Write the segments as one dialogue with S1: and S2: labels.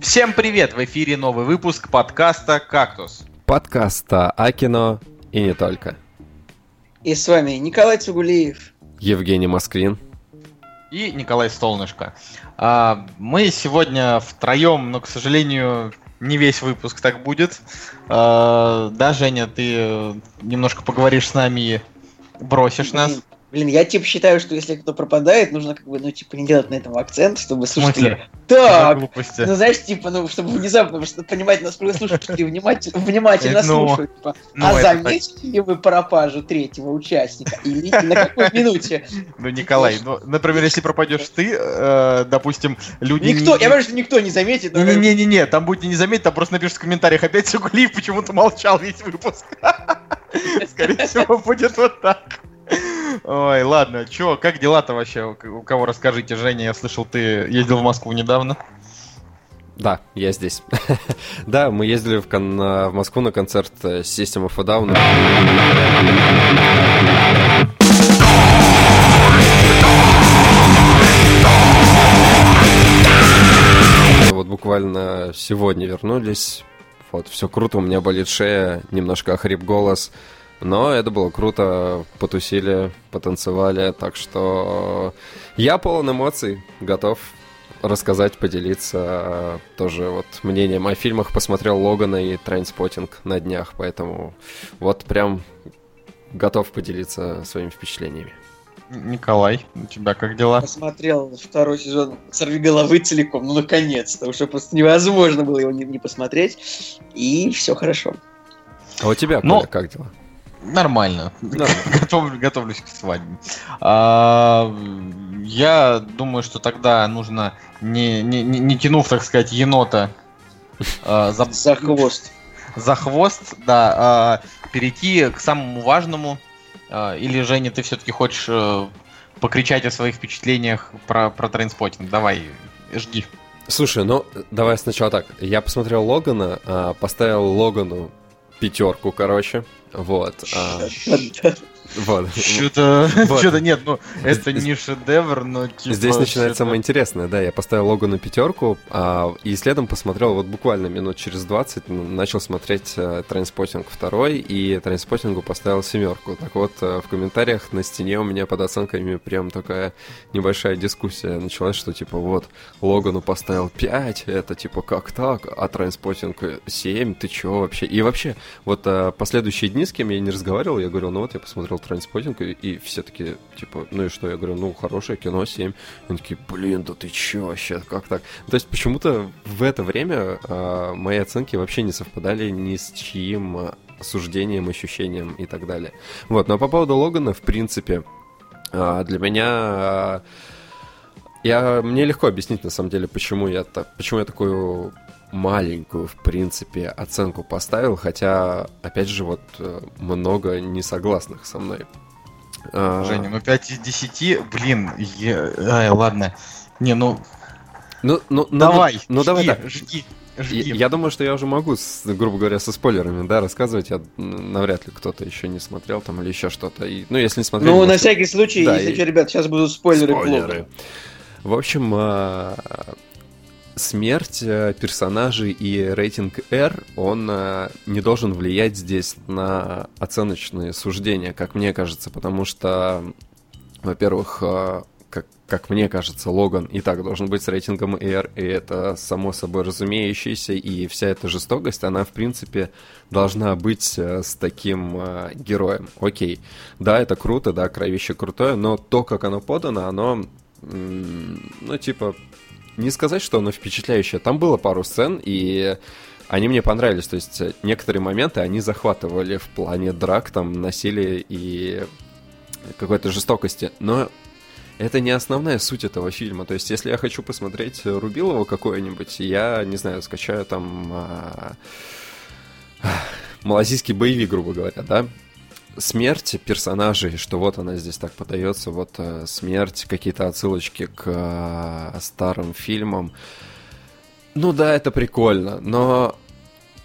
S1: Всем привет! В эфире новый выпуск подкаста «Кактус».
S2: Подкаста о кино и не только.
S3: И с вами Николай Цугулиев.
S2: Евгений Москвин.
S1: И Николай Столнышко. А, мы сегодня втроем, но, к сожалению, не весь выпуск так будет. А, да, Женя, ты немножко поговоришь с нами и бросишь нас.
S3: Блин, я типа считаю, что если кто пропадает, нужно как бы, ну, типа, не делать на этом акцент, чтобы слушатели... Так, ну, знаешь, типа, ну, чтобы внезапно понимать, насколько слушатели внимательно, внимательно ну, слушают. Типа, ну, а заметили ли вы пропажу третьего участника? Или на какой минуте?
S1: Ну, Николай, ну, например, если пропадешь ты, э, допустим, люди...
S3: Никто, я понимаю, что никто не заметит.
S1: Не-не-не, там будет не заметить, там просто напишешь в комментариях, опять Сугулиев почему-то молчал весь выпуск. Скорее всего, будет вот так. Ой, ладно, чё, как дела-то вообще? У кого расскажите, Женя, я слышал, ты ездил в Москву недавно?
S2: Да, я здесь. да, мы ездили в, кон- в Москву на концерт э, System of a Down. Вот буквально сегодня вернулись. Вот, все круто, у меня болит шея, немножко охрип голос. Но это было круто, потусили, потанцевали, так что я полон эмоций, готов рассказать, поделиться тоже вот мнением о фильмах. Посмотрел Логана и Трайнспотинг на днях, поэтому вот прям готов поделиться своими впечатлениями.
S1: Николай, у тебя как дела?
S3: Посмотрел второй сезон «Сорви головы» целиком, ну наконец-то, уже просто невозможно было его не, не посмотреть, и все хорошо.
S2: А у тебя, Но... как дела?
S1: Нормально. Готов, готовлюсь к свадьбе. А, я думаю, что тогда нужно, не, не, не тянув, так сказать, енота
S3: а, за... за хвост.
S1: За хвост, да, а, перейти к самому важному. А, или, Женя, ты все-таки хочешь а, покричать о своих впечатлениях про, про трейнспотинг? Давай, жги.
S2: Слушай, ну давай сначала так. Я посмотрел Логана, поставил Логану пятерку, короче. Вот. А...
S1: Вот. Что-то, вот. что-то нет, ну, это не шедевр, но типа...
S2: Здесь начинается самое интересное, да, я поставил Логану пятерку, а, и следом посмотрел вот буквально минут через 20, начал смотреть а, Трейнспотинг второй, и Трейнспотингу поставил семерку. Так вот, а, в комментариях на стене у меня под оценками прям такая небольшая дискуссия началась, что типа вот, Логану поставил 5, это типа как так, а Трейнспотинг 7, ты чё вообще? И вообще, вот а, последующие дни, с кем я не разговаривал, я говорил, ну вот я посмотрел Трансπотинг, и, и все таки типа, ну и что? Я говорю, ну, хорошее кино, 7. Они такие, блин, да ты чё вообще, как так? То есть почему-то в это время э, мои оценки вообще не совпадали ни с чьим а, суждением, ощущением и так далее. Вот, но по поводу Логана, в принципе, э, для меня... Э, я, мне легко объяснить, на самом деле, почему я, почему я такую маленькую, в принципе, оценку поставил, хотя, опять же, вот э, много несогласных со мной.
S1: А, Женя, ну 5 из 10, блин, я... Ай, ладно. Не, ну...
S2: Ну, ну,
S1: ну давай,
S2: ну, ну давай
S1: так. Жги.
S2: Жги. Я, я думаю, что я уже могу, с, грубо говоря, со спойлерами, да, рассказывать. Я навряд ли кто-то еще не смотрел там или еще что-то. И, ну, если не смотрел.
S3: Ну, может... на всякий случай, да, если и... что, ребят, сейчас будут спойлеры. спойлеры.
S2: В общем, а, смерть э, персонажей и рейтинг R, он э, не должен влиять здесь на оценочные суждения, как мне кажется, потому что, во-первых, э, как, как мне кажется, Логан и так должен быть с рейтингом R, и это само собой разумеющееся, и вся эта жестокость, она, в принципе, должна быть с таким героем. Окей, да, это круто, да, кровище крутое, но то, как оно подано, оно, ну, типа, не сказать, что оно впечатляющее. Там было пару сцен, и они мне понравились. То есть некоторые моменты они захватывали в плане драк, там, насилия и какой-то жестокости. Но это не основная суть этого фильма. То есть, если я хочу посмотреть Рубилова какое-нибудь, я, не знаю, скачаю там а... малазийский боевик, грубо говоря, да, смерть персонажей, что вот она здесь так подается, вот э, смерть, какие-то отсылочки к э, старым фильмам. Ну да, это прикольно, но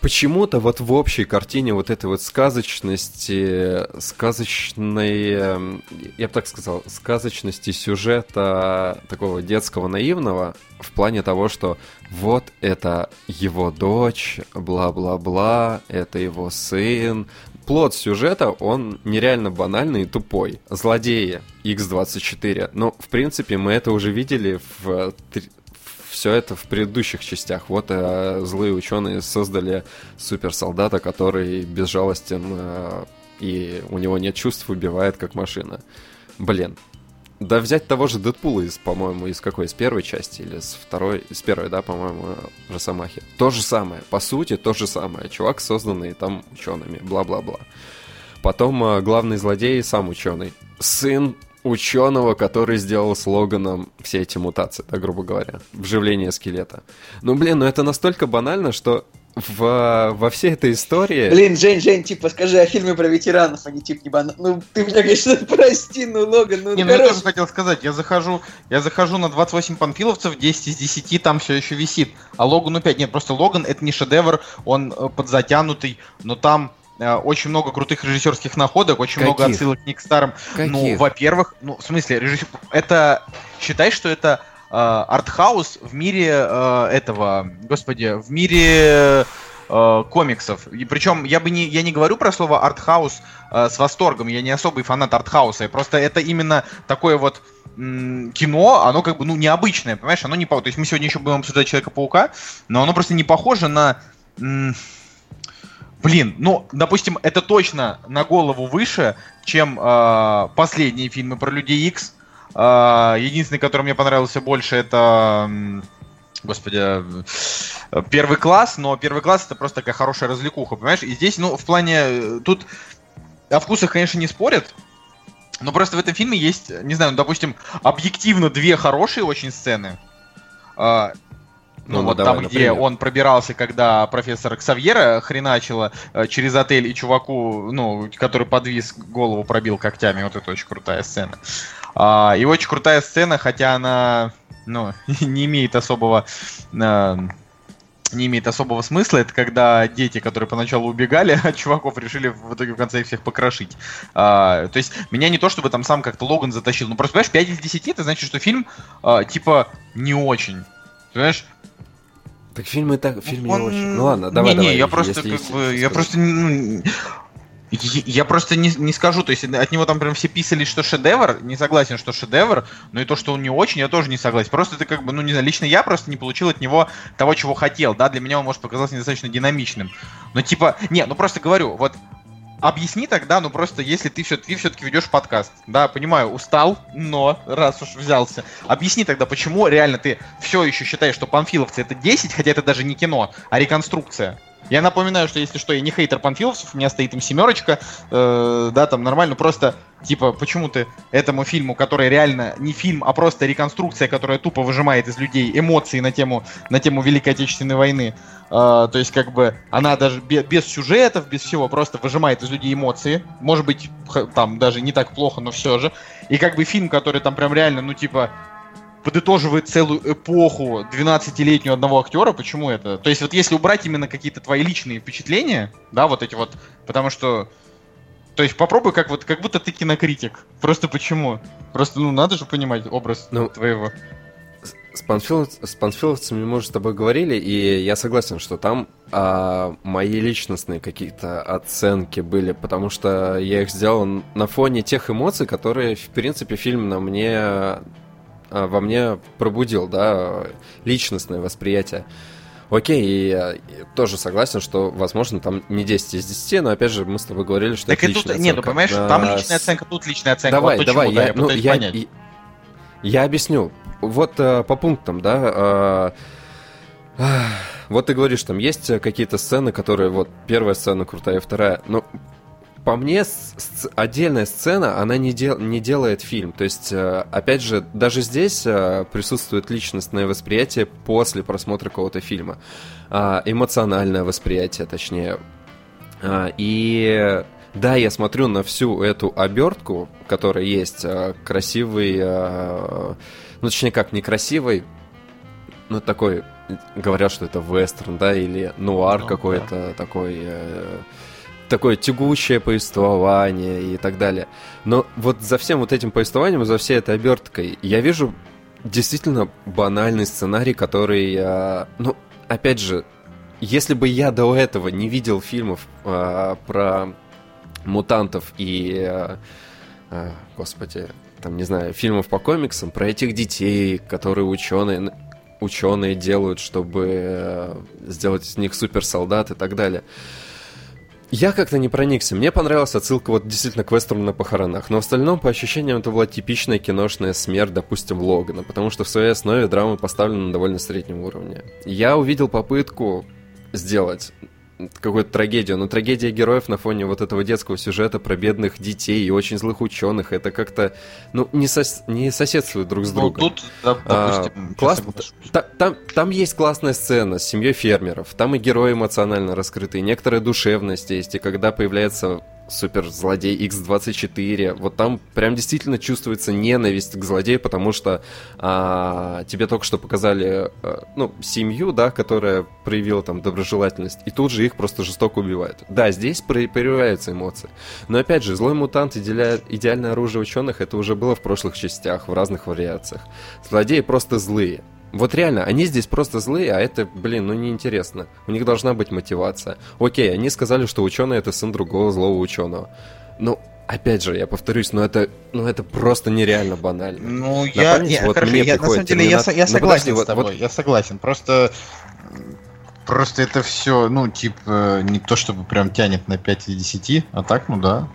S2: почему-то вот в общей картине вот этой вот сказочности, сказочной, эм, я бы так сказал, сказочности сюжета такого детского наивного в плане того, что вот это его дочь, бла-бла-бла, это его сын. Плод сюжета, он нереально банальный и тупой. Злодеи X24. Но, в принципе, мы это уже видели в все это в предыдущих частях. Вот э, злые ученые создали суперсолдата, который безжалостен э, и у него нет чувств, убивает как машина. Блин. Да взять того же Дэдпула из, по-моему, из какой? Из первой части или с второй? Из первой, да, по-моему, Росомахи. То же самое. По сути, то же самое. Чувак, созданный там учеными. Бла-бла-бла. Потом э, главный злодей сам ученый. Сын ученого, который сделал с Логаном все эти мутации, да, грубо говоря, вживление скелета. Ну, блин, ну это настолько банально, что в, во всей этой истории...
S3: Блин, Жень, Жень, типа, скажи о фильме про ветеранов, а не типа не банально. Ну, ты меня, конечно, прости, ну, Логан, ну,
S1: Не, ну, я тоже хотел сказать, я захожу, я захожу на 28 панфиловцев, 10 из 10 там все еще висит, а Логану 5. Нет, просто Логан это не шедевр, он э, подзатянутый, но там Э, очень много крутых режиссерских находок, очень Каких? много отсылок не к старым.
S2: Каких?
S1: Ну, во-первых, ну, в смысле, режиссер... это... Считай, что это артхаус в мире э, этого... Господи, в мире э, комиксов. И причем я бы не, я не говорю про слово артхаус э, с восторгом, я не особый фанат артхауса, просто это именно такое вот кино, оно как бы, ну, необычное, понимаешь, оно не... То есть мы сегодня еще будем обсуждать Человека-паука, но оно просто не похоже на... Блин, ну, допустим, это точно на голову выше, чем э, последние фильмы про Людей Икс. Э, единственный, который мне понравился больше, это... Господи, первый класс, но первый класс это просто такая хорошая развлекуха, понимаешь? И здесь, ну, в плане, э, тут о вкусах, конечно, не спорят, но просто в этом фильме есть, не знаю, ну, допустим, объективно две хорошие очень сцены. А, ну, ну вот давай, там, например. где он пробирался, когда профессор Ксавьера хреначила э, через отель и чуваку, ну, который подвис, голову пробил когтями. Вот это очень крутая сцена. А, и очень крутая сцена, хотя она, ну, не имеет особого... Э, не имеет особого смысла, это когда дети, которые поначалу убегали от чуваков, решили в итоге в конце их всех покрошить. А, то есть меня не то, чтобы там сам как-то Логан затащил, ну просто, понимаешь, 5 из 10 это значит, что фильм а, типа не очень. Понимаешь,
S2: так фильм и так, фильм он... не очень. Ну ладно, давай, не, давай.
S1: Не, я просто как есть, бы, я просто, ну, я просто не, не скажу, то есть от него там прям все писали, что шедевр, не согласен, что шедевр, но и то, что он не очень, я тоже не согласен. Просто это как бы, ну не знаю, лично я просто не получил от него того, чего хотел, да, для меня он, может, показался недостаточно динамичным. Но типа, не, ну просто говорю, вот объясни тогда, ну просто если ты, все, ты все-таки ведешь подкаст, да, понимаю, устал, но раз уж взялся, объясни тогда, почему реально ты все еще считаешь, что панфиловцы это 10, хотя это даже не кино, а реконструкция. Я напоминаю, что если что, я не хейтер панфиловцев, у меня стоит им семерочка, э, да, там нормально, просто, типа, почему ты этому фильму, который реально не фильм, а просто реконструкция, которая тупо выжимает из людей эмоции на тему, на тему Великой Отечественной войны, э, то есть, как бы, она даже без, без сюжетов, без всего, просто выжимает из людей эмоции, может быть, там даже не так плохо, но все же, и как бы фильм, который там прям реально, ну, типа, подытоживает целую эпоху 12-летнюю одного актера. Почему это? То есть вот если убрать именно какие-то твои личные впечатления, да, вот эти вот, потому что то есть попробуй как вот, как будто ты кинокритик. Просто почему? Просто, ну, надо же понимать образ ну, твоего.
S2: С, Панфилов, с панфиловцами мы уже с тобой говорили, и я согласен, что там а, мои личностные какие-то оценки были, потому что я их сделал на фоне тех эмоций, которые, в принципе, фильм на мне во мне пробудил, да, личностное восприятие. Окей, и я тоже согласен, что, возможно, там не 10 из 10, но опять же, мы с тобой говорили, что
S1: так это личная тут, оценка. Нет, ну понимаешь, а, там личная оценка, тут личная оценка.
S2: Давай,
S1: вот
S2: давай, я, я, ну, я, я, я объясню. Вот а, по пунктам, да. А, а, вот ты говоришь, там есть какие-то сцены, которые вот первая сцена крутая, вторая. Но по мне, отдельная сцена, она не, дел, не делает фильм. То есть, э, опять же, даже здесь э, присутствует личностное восприятие после просмотра какого-то фильма. А, эмоциональное восприятие, точнее. А, и да, я смотрю на всю эту обертку, которая есть, э, красивый, ну, точнее как, некрасивый, ну, такой говорят, что это вестерн, да, или нуар ну, какой-то да. такой... Такое тягучее повествование и так далее. Но вот за всем вот этим повествованием, за всей этой оберткой, я вижу действительно банальный сценарий, который, э, ну, опять же, если бы я до этого не видел фильмов э, про мутантов и, э, э, господи, там, не знаю, фильмов по комиксам про этих детей, которые ученые, ученые делают, чтобы сделать из них суперсолдат и так далее. Я как-то не проникся. Мне понравилась отсылка вот действительно к вестерну на похоронах. Но в остальном, по ощущениям, это была типичная киношная смерть, допустим, Логана. Потому что в своей основе драма поставлена на довольно среднем уровне. Я увидел попытку сделать какую-то трагедию, но трагедия героев на фоне вот этого детского сюжета про бедных детей и очень злых ученых, это как-то, ну, не, сос... не соседствует друг с ну, другом. Ну, тут, да, допустим, а, класс... Та, там, там есть классная сцена с семьей фермеров, там и герои эмоционально раскрыты, некоторая душевность есть, и когда появляется суперзлодей X24. Вот там прям действительно чувствуется ненависть к злодею, потому что а, тебе только что показали, а, ну, семью, да, которая проявила там доброжелательность, и тут же их просто жестоко убивают. Да, здесь проявляются эмоции. Но опять же, злой мутант, идеаль... идеальное оружие ученых, это уже было в прошлых частях, в разных вариациях. Злодеи просто злые. Вот реально, они здесь просто злые, а это, блин, ну неинтересно. У них должна быть мотивация. Окей, они сказали, что ученый это сын другого злого ученого. Ну, опять же, я повторюсь, но это, ну это просто нереально банально.
S1: Ну, на я, память, я, вот хорошо, я, на самом деле, я, я ну, согласен ну, с тобой, вот, я согласен. Просто, просто это все, ну, типа, не то чтобы прям тянет на 5 из 10, а так, ну да,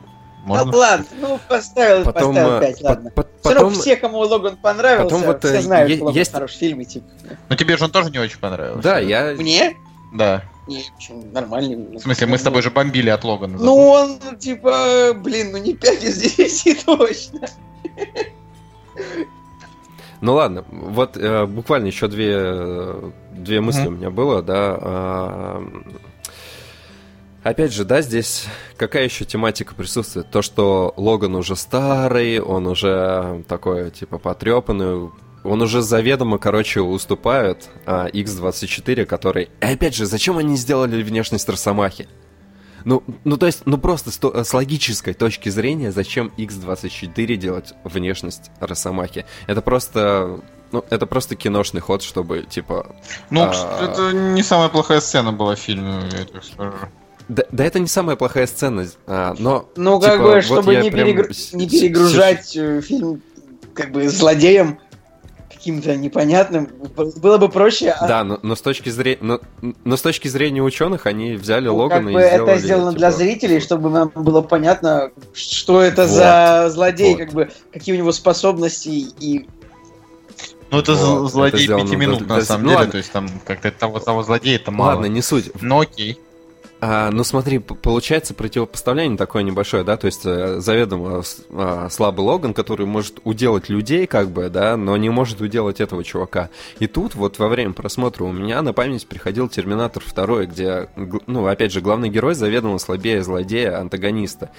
S3: можно? Ну ладно, ну поставил, потом, поставил 5, э, ладно. По все равно все, кому Логан понравился, потом вот, все э, знают, что Логан есть... хороший фильм, и типа.
S1: Ну тебе же он тоже не очень понравился.
S2: Да, я...
S3: Мне?
S1: Да.
S3: Не, нормальный.
S1: В смысле, мы с тобой же бомбили от Логана.
S3: Ну он, типа, блин, ну не 5 из 10 точно.
S2: Ну ладно, вот э, буквально еще две, две мысли mm-hmm. у меня было, да. Э, Опять же, да, здесь какая еще тематика присутствует? То, что Логан уже старый, он уже такой, типа, потрепанный, он уже заведомо, короче, уступает а, X24, который... И опять же, зачем они сделали внешность Росомахи? Ну, ну, то есть, ну просто с, с логической точки зрения, зачем X24 делать внешность Росомахи? Это просто ну, это просто киношный ход, чтобы, типа...
S1: Ну, а... это не самая плохая сцена была в фильме, я так скажу.
S2: Да, да это не самая плохая сцена, а, но...
S3: Ну, как типа, бы, чтобы не, прям... перегр... не перегружать. Э, фильм как бы злодеем каким-то непонятным, было бы проще...
S2: А да, но, но, с точки зрения, но, но с точки зрения ученых они взяли ну, Логана как бы и сделали...
S3: это сделано типа... для зрителей, чтобы нам было понятно, что это вот, за злодей, вот. как бы, какие у него способности и
S1: ну, это вот, злодей это пяти минут, для, на самом ну, деле. То есть там как-то того, того злодея это мало.
S2: Ладно, не суть.
S1: Но окей.
S2: А, ну смотри, получается противопоставление такое небольшое, да, то есть э, заведомо а, слабый Логан, который может уделать людей, как бы, да, но не может уделать этого чувака. И тут вот во время просмотра у меня на память приходил Терминатор 2, где, ну, опять же, главный герой заведомо слабее злодея, антагониста.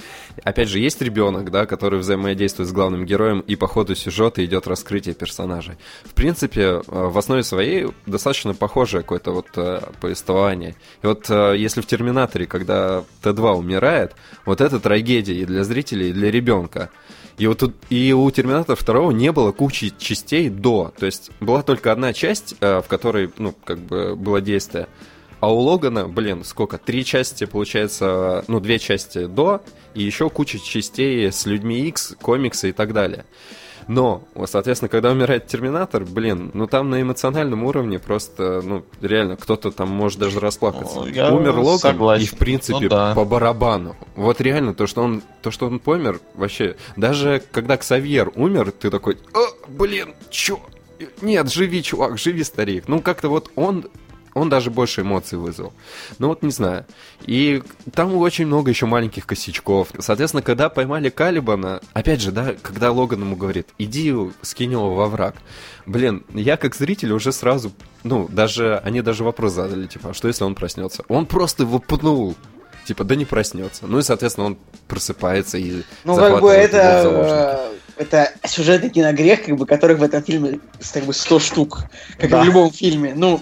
S2: Опять же, есть ребенок, да, который взаимодействует с главным героем, и по ходу сюжета идет раскрытие персонажей. В принципе, э, в основе своей достаточно похожее какое-то вот э, повествование. И вот если в Терминаторе Терминаторе, когда Т2 умирает, вот это трагедия и для зрителей, и для ребенка. И вот тут и у Терминатора 2 не было кучи частей до. То есть была только одна часть, э, в которой, ну, как бы было действие. А у Логана, блин, сколько? Три части, получается, ну, две части до, и еще куча частей с людьми X, комиксы и так далее. Но, соответственно, когда умирает Терминатор, блин, ну там на эмоциональном уровне просто, ну, реально, кто-то там может даже расплакаться. Я Умер Логан, согласен. и в принципе ну, да. по барабану. Вот реально, то, что он, то, что он помер, вообще, даже когда Ксавьер умер, ты такой, О, блин, чё? Нет, живи, чувак, живи, старик. Ну, как-то вот он он даже больше эмоций вызвал. Ну вот не знаю. И там очень много еще маленьких косячков. Соответственно, когда поймали Калибана, опять же, да, когда Логан ему говорит, иди скинь его во враг. Блин, я как зритель уже сразу, ну, даже, они даже вопрос задали, типа, а что если он проснется? Он просто его пнул типа, да не проснется. Ну и, соответственно, он просыпается и
S3: Ну, как бы это это сюжетный киногрех, как бы, которых в этом фильме как бы 100 штук, как да. и в любом фильме. Ну,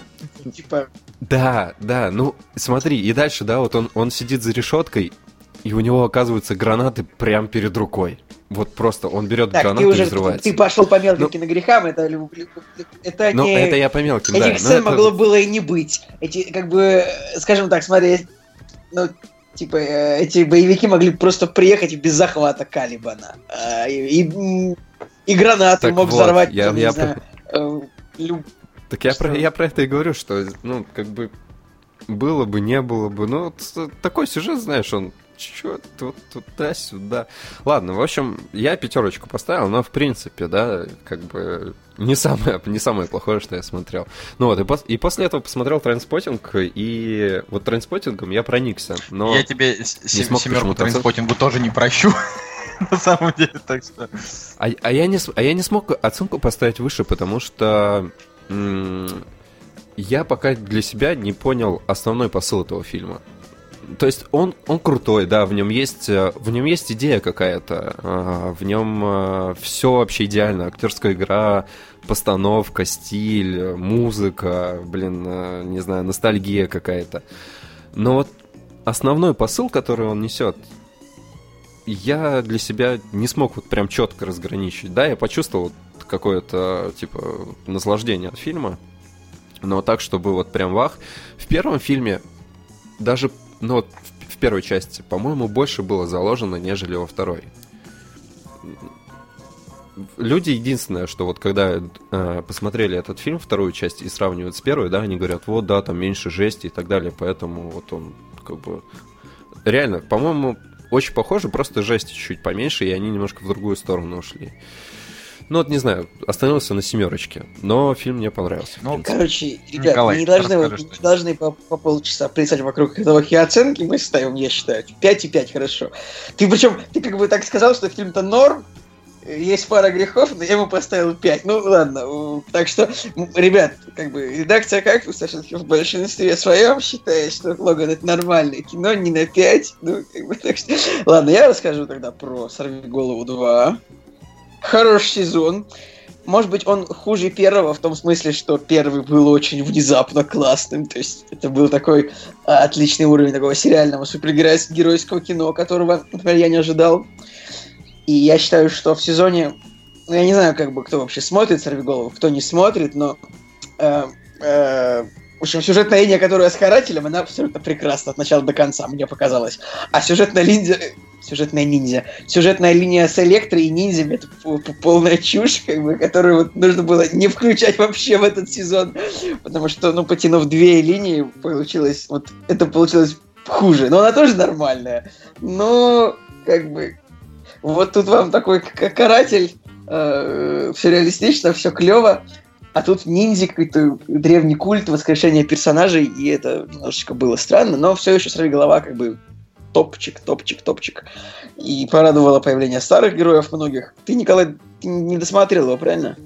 S3: типа...
S2: Да, да, ну, смотри, и дальше, да, вот он, он сидит за решеткой, и у него оказываются гранаты прямо перед рукой. Вот просто он берет так, гранату уже, и взрывается.
S3: Ты, ты пошел по мелким ну, это,
S2: это ну, не... это я по мелким,
S3: Этих да. сцен это... могло было и не быть. Эти, как бы, скажем так, смотри, ну, типа, э, эти боевики могли просто приехать без захвата Калибана. А, и, и, и гранаты так мог вот, взорвать, я, там, я, не знаю,
S2: э, люб... Так я про, я про это и говорю, что, ну, как бы, было бы, не было бы, ну, такой сюжет, знаешь, он что тут туда-сюда. Ладно, в общем, я пятерочку поставил, но в принципе, да, как бы не самое, не самое плохое, что я смотрел. Ну вот, и, пос, и после этого посмотрел Трейнспотинг, и вот Трейнспотингом я проникся, но...
S1: Я тебе не смог семерку Трейнспотингу тоже не прощу. На самом деле, так что...
S2: А, а, я не, а я не смог оценку поставить выше, потому что я пока для себя не понял основной посыл этого фильма то есть он, он крутой, да, в нем есть, э, в нем есть идея какая-то, а, в нем э, все вообще идеально, актерская игра, постановка, стиль, музыка, блин, э, не знаю, ностальгия какая-то. Но вот основной посыл, который он несет, я для себя не смог вот прям четко разграничить. Да, я почувствовал какое-то, типа, наслаждение от фильма, но так, чтобы вот прям вах. В первом фильме даже ну вот в, первой части, по-моему, больше было заложено, нежели во второй. Люди единственное, что вот когда э, посмотрели этот фильм, вторую часть, и сравнивают с первой, да, они говорят, вот, да, там меньше жести и так далее, поэтому вот он как бы... Реально, по-моему, очень похоже, просто жести чуть-чуть поменьше, и они немножко в другую сторону ушли. Ну вот не знаю, остановился на семерочке, но фильм мне понравился.
S3: Ну, короче, ребят, Николай, не должны, вы, не должны по, по полчаса плясать вокруг этого и оценки, мы ставим, я считаю, 5 и 5, хорошо. Ты причем, ты как бы так сказал, что фильм-то норм, есть пара грехов, но я ему поставил 5. Ну ладно, так что, ребят, как бы редакция как все-таки в большинстве своем считает, что Логан это нормальное кино, не на 5. Ну, как бы, так что... Ладно, я расскажу тогда про Сорви голову 2 хороший сезон. Может быть, он хуже первого в том смысле, что первый был очень внезапно классным. То есть это был такой отличный уровень такого сериального супергеройского кино, которого, например, я не ожидал. И я считаю, что в сезоне... Ну, я не знаю, как бы, кто вообще смотрит «Сорвиголову», кто не смотрит, но... Э, э, в общем, сюжетная линия, которая с Карателем, она абсолютно прекрасна от начала до конца, мне показалось. А сюжетная линия сюжетная ниндзя. Сюжетная линия с электрой и ниндзями это полная чушь, как бы, которую вот нужно было не включать вообще в этот сезон. Потому что, ну, потянув две линии, получилось, вот это получилось хуже. Но она тоже нормальная. Но, как бы, вот тут вам такой каратель, э, все реалистично, все клево. А тут ниндзя, какой-то древний культ, воскрешение персонажей, и это немножечко было странно, но все еще сорви голова как бы топчик, топчик, топчик. И порадовало появление старых героев многих. Ты, Николай, ты не досмотрел его, правильно?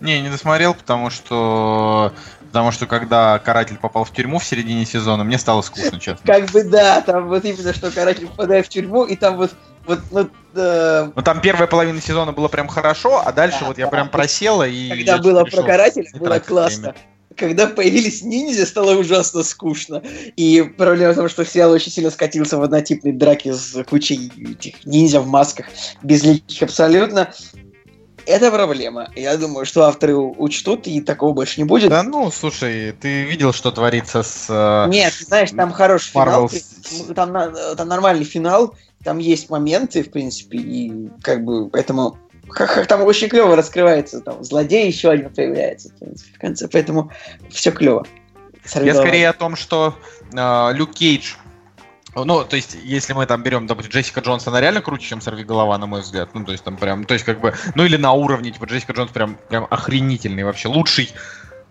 S1: Не, не досмотрел, потому что Потому что когда каратель попал в тюрьму в середине сезона, мне стало скучно, честно.
S3: Как бы да, там вот именно что каратель попадает в тюрьму, и там вот вот, ну,
S1: э... ну там первая половина сезона было прям хорошо, а дальше да, вот я да, прям просела и.
S3: Когда было про карателя, было классно. Время когда появились ниндзя, стало ужасно скучно. И проблема в том, что сериал очень сильно скатился в однотипные драки с кучей этих ниндзя в масках, безликих абсолютно. Это проблема. Я думаю, что авторы учтут, и такого больше не будет.
S1: Да ну, слушай, ты видел, что творится с... Э,
S3: Нет, знаешь, там хороший Marvel... финал. Там, там нормальный финал, там есть моменты, в принципе, и как бы поэтому как, как там очень клево раскрывается, там злодей еще один появляется в конце, поэтому все клево.
S1: Я скорее о том, что э, Люк Кейдж ну, то есть, если мы там берем, допустим, Джессика Джонс, она реально круче, чем Сорви Голова, на мой взгляд. Ну, то есть, там прям, то есть, как бы, ну или на уровне, типа, Джессика Джонс прям, прям охренительный вообще, лучший,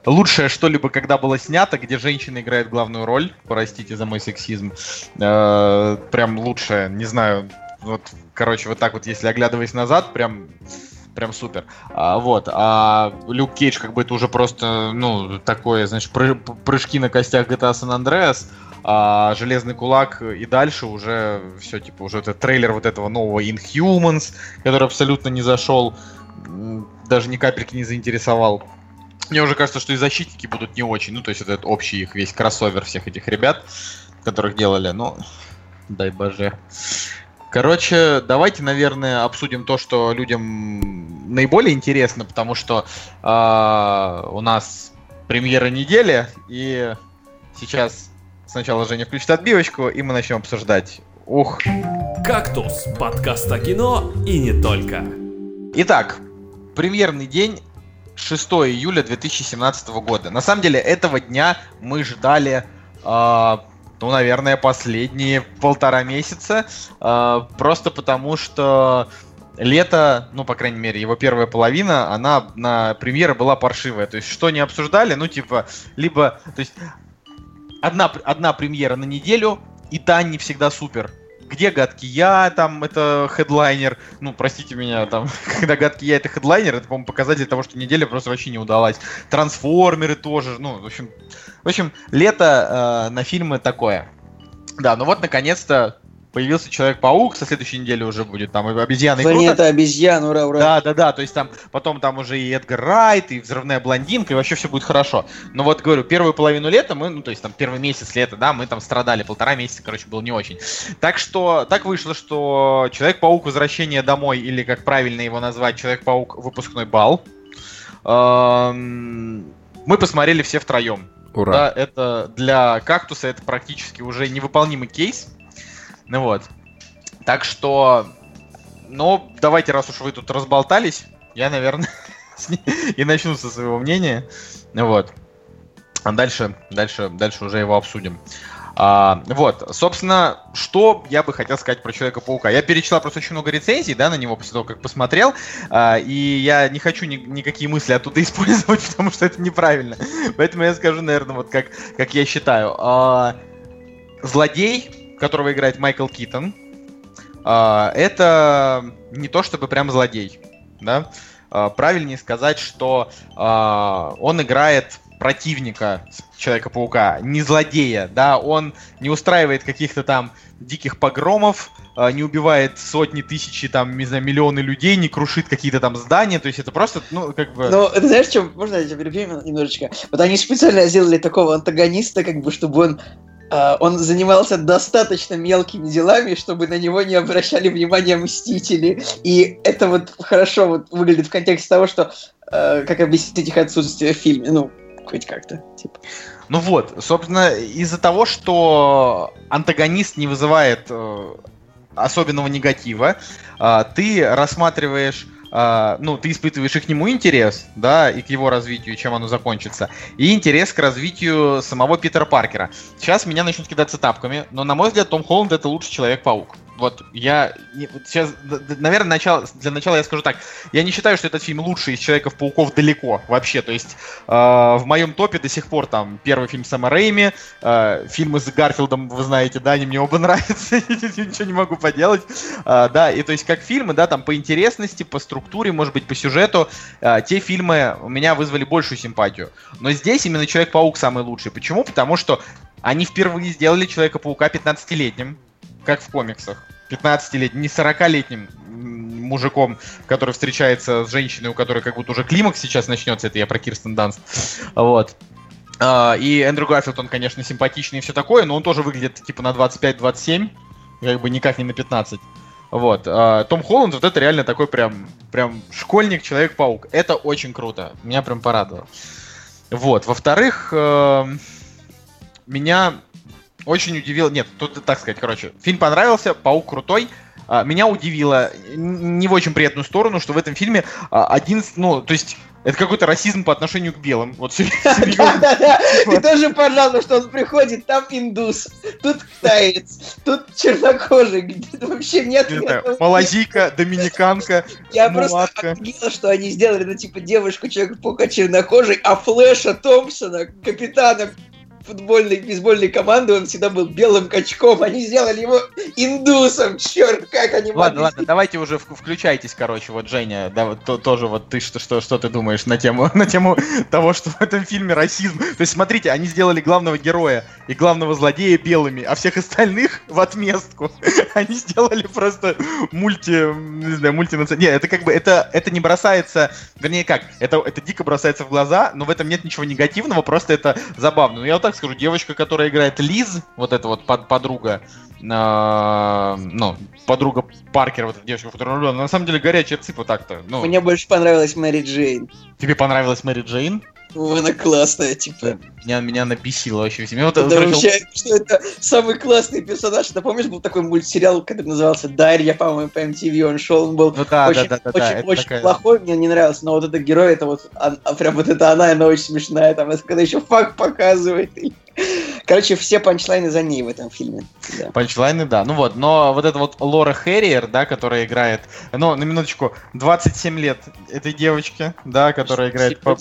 S1: лучшее что-либо, когда было снято, где женщина играет главную роль, простите за мой сексизм, э, прям лучшее, не знаю, вот, короче, вот так вот, если оглядываясь назад, прям прям супер. А, вот. А Люк Кейдж как бы это уже просто, ну, такое, знаешь, пры- прыжки на костях GTA San Andreas. а Железный Кулак и дальше уже все, типа, уже этот трейлер вот этого нового Inhumans, который абсолютно не зашел, даже ни капельки не заинтересовал. Мне уже кажется, что и защитники будут не очень. Ну, то есть это общий их весь кроссовер всех этих ребят, которых делали, ну, дай боже. Короче, давайте, наверное, обсудим то, что людям наиболее интересно, потому что э, у нас премьера недели, и сейчас сначала Женя включит отбивочку, и мы начнем обсуждать. Ух.
S4: «Кактус» — подкаст о кино и не только.
S1: Итак, премьерный день 6 июля 2017 года. На самом деле, этого дня мы ждали, э, ну, наверное, последние полтора месяца. Э, просто потому, что лето, ну, по крайней мере, его первая половина, она на премьера была паршивая. То есть, что не обсуждали, ну, типа, либо... То есть, одна, одна премьера на неделю, и та не всегда супер где гадкий я, там, это хедлайнер. Ну, простите меня, там, когда гадкий я это хедлайнер, это, по-моему, показатель того, что неделя просто вообще не удалась. Трансформеры тоже, ну, в общем, в общем, лето э, на фильмы такое. Да, ну вот, наконец-то, появился Человек-паук, со следующей недели уже будет там обезьяны.
S3: Планета обезьян, ура, ура.
S1: Да, да, да, то есть там потом там уже и Эдгар Райт, и взрывная блондинка, и вообще все будет хорошо. Но вот говорю, первую половину лета мы, ну то есть там первый месяц лета, да, мы там страдали, полтора месяца, короче, было не очень. Так что так вышло, что Человек-паук Возвращение домой, или как правильно его назвать, Человек-паук Выпускной бал. Эм, мы посмотрели все втроем.
S2: Ура.
S1: Да, это для кактуса это практически уже невыполнимый кейс. Ну вот. Так что, ну, давайте, раз уж вы тут разболтались, я, наверное, и начну со своего мнения. Вот. А дальше, дальше, дальше уже его обсудим. А, вот, собственно, что я бы хотел сказать про Человека-паука. Я перечитал просто очень много рецензий, да, на него после того, как посмотрел, а, и я не хочу ни, никакие мысли оттуда использовать, потому что это неправильно. Поэтому я скажу, наверное, вот как, как я считаю. А, злодей, которого играет Майкл Китон, а, это не то чтобы прям злодей, да? А, правильнее сказать, что а, он играет противника Человека-паука, не злодея, да, он не устраивает каких-то там диких погромов, не убивает сотни, тысячи, там, не знаю, миллионы людей, не крушит какие-то там здания, то есть это просто, ну, как бы...
S3: Ну, ты знаешь, что, можно я тебя перебью немножечко? Вот они специально сделали такого антагониста, как бы, чтобы он он занимался достаточно мелкими делами, чтобы на него не обращали внимания мстители. И это вот хорошо вот выглядит в контексте того, что uh, как объяснить их отсутствие в фильме. Ну, хоть как-то. Типа.
S1: Ну вот, собственно, из-за того, что антагонист не вызывает uh, особенного негатива, ты рассматриваешь Uh, ну, ты испытываешь и к нему интерес, да, и к его развитию, чем оно закончится, и интерес к развитию самого Питера Паркера. Сейчас меня начнут кидаться тапками, но, на мой взгляд, Том Холланд это лучший Человек-паук вот я сейчас, наверное, начало, для начала я скажу так. Я не считаю, что этот фильм лучший из Человеков-пауков далеко вообще. То есть э, в моем топе до сих пор там первый фильм Сэма Рэйми, э, фильмы с Гарфилдом, вы знаете, да, они мне оба нравятся, ничего не могу поделать. Э, да, и то есть как фильмы, да, там по интересности, по структуре, может быть, по сюжету, э, те фильмы у меня вызвали большую симпатию. Но здесь именно Человек-паук самый лучший. Почему? Потому что они впервые сделали Человека-паука 15-летним как в комиксах. 15-летним, не 40-летним мужиком, который встречается с женщиной, у которой как будто уже климакс сейчас начнется, это я про Кирстен Данст. Вот. А, и Эндрю Гарфилд, он, конечно, симпатичный и все такое, но он тоже выглядит типа на 25-27, как бы никак не на 15. Вот. А, Том Холланд, вот это реально такой прям, прям школьник, Человек-паук. Это очень круто. Меня прям порадовало. Вот. Во-вторых, э, меня очень удивил. Нет, тут так сказать, короче, фильм понравился, паук крутой. А, меня удивило не в очень приятную сторону, что в этом фильме а, один, ну, то есть это какой-то расизм по отношению к белым. Вот.
S3: Да-да-да. И тоже, пожалуйста, что он приходит, там индус, тут китаец, тут чернокожий. Вообще нет.
S1: Малазийка, доминиканка,
S3: Я просто офигела, что они сделали, ну, типа, девушку, человека-паука чернокожий, а Флэша Томпсона, капитана футбольной, бейсбольной команды, он всегда был белым качком. Они сделали его индусом. Черт, как они
S1: Ладно, ладно, давайте уже включайтесь, короче, вот, Женя, да, вот, то, тоже вот ты что, что, что ты думаешь на тему, на тему того, что в этом фильме расизм. То есть, смотрите, они сделали главного героя и главного злодея белыми, а всех остальных в отместку. Они сделали просто мульти, не знаю, мультинациональный. Не, это как бы, это, это не бросается, вернее как, это, это дико бросается в глаза, но в этом нет ничего негативного, просто это забавно. Ну, я вот так скажу, девочка, которая играет Лиз, вот эта вот под, подруга, э, ну, подруга Паркера, вот эта девочка, которая влюблена, на самом деле горячая цыпа так-то. Ну.
S3: Мне больше понравилась Мэри Джейн.
S1: Тебе понравилась Мэри Джейн?
S3: Она классная, типа.
S1: Меня, меня написило вообще. Меня вот,
S3: да, короче, вообще, что это самый классный персонаж. Ты помнишь, был такой мультсериал, который назывался Дарья, по-моему, по MTV он шел, он был ну, да, очень, да, да, очень, да, очень такая... плохой, мне не нравился, но вот этот герой, это вот, а, а, прям вот это она, она очень смешная, там, когда еще факт показывает. Короче, все панчлайны за ней в этом фильме.
S1: Да. Панчлайны, да. Ну вот, но вот это вот Лора Хэрриер, да, которая играет, ну, на минуточку, 27 лет этой девочке, да, которая играет по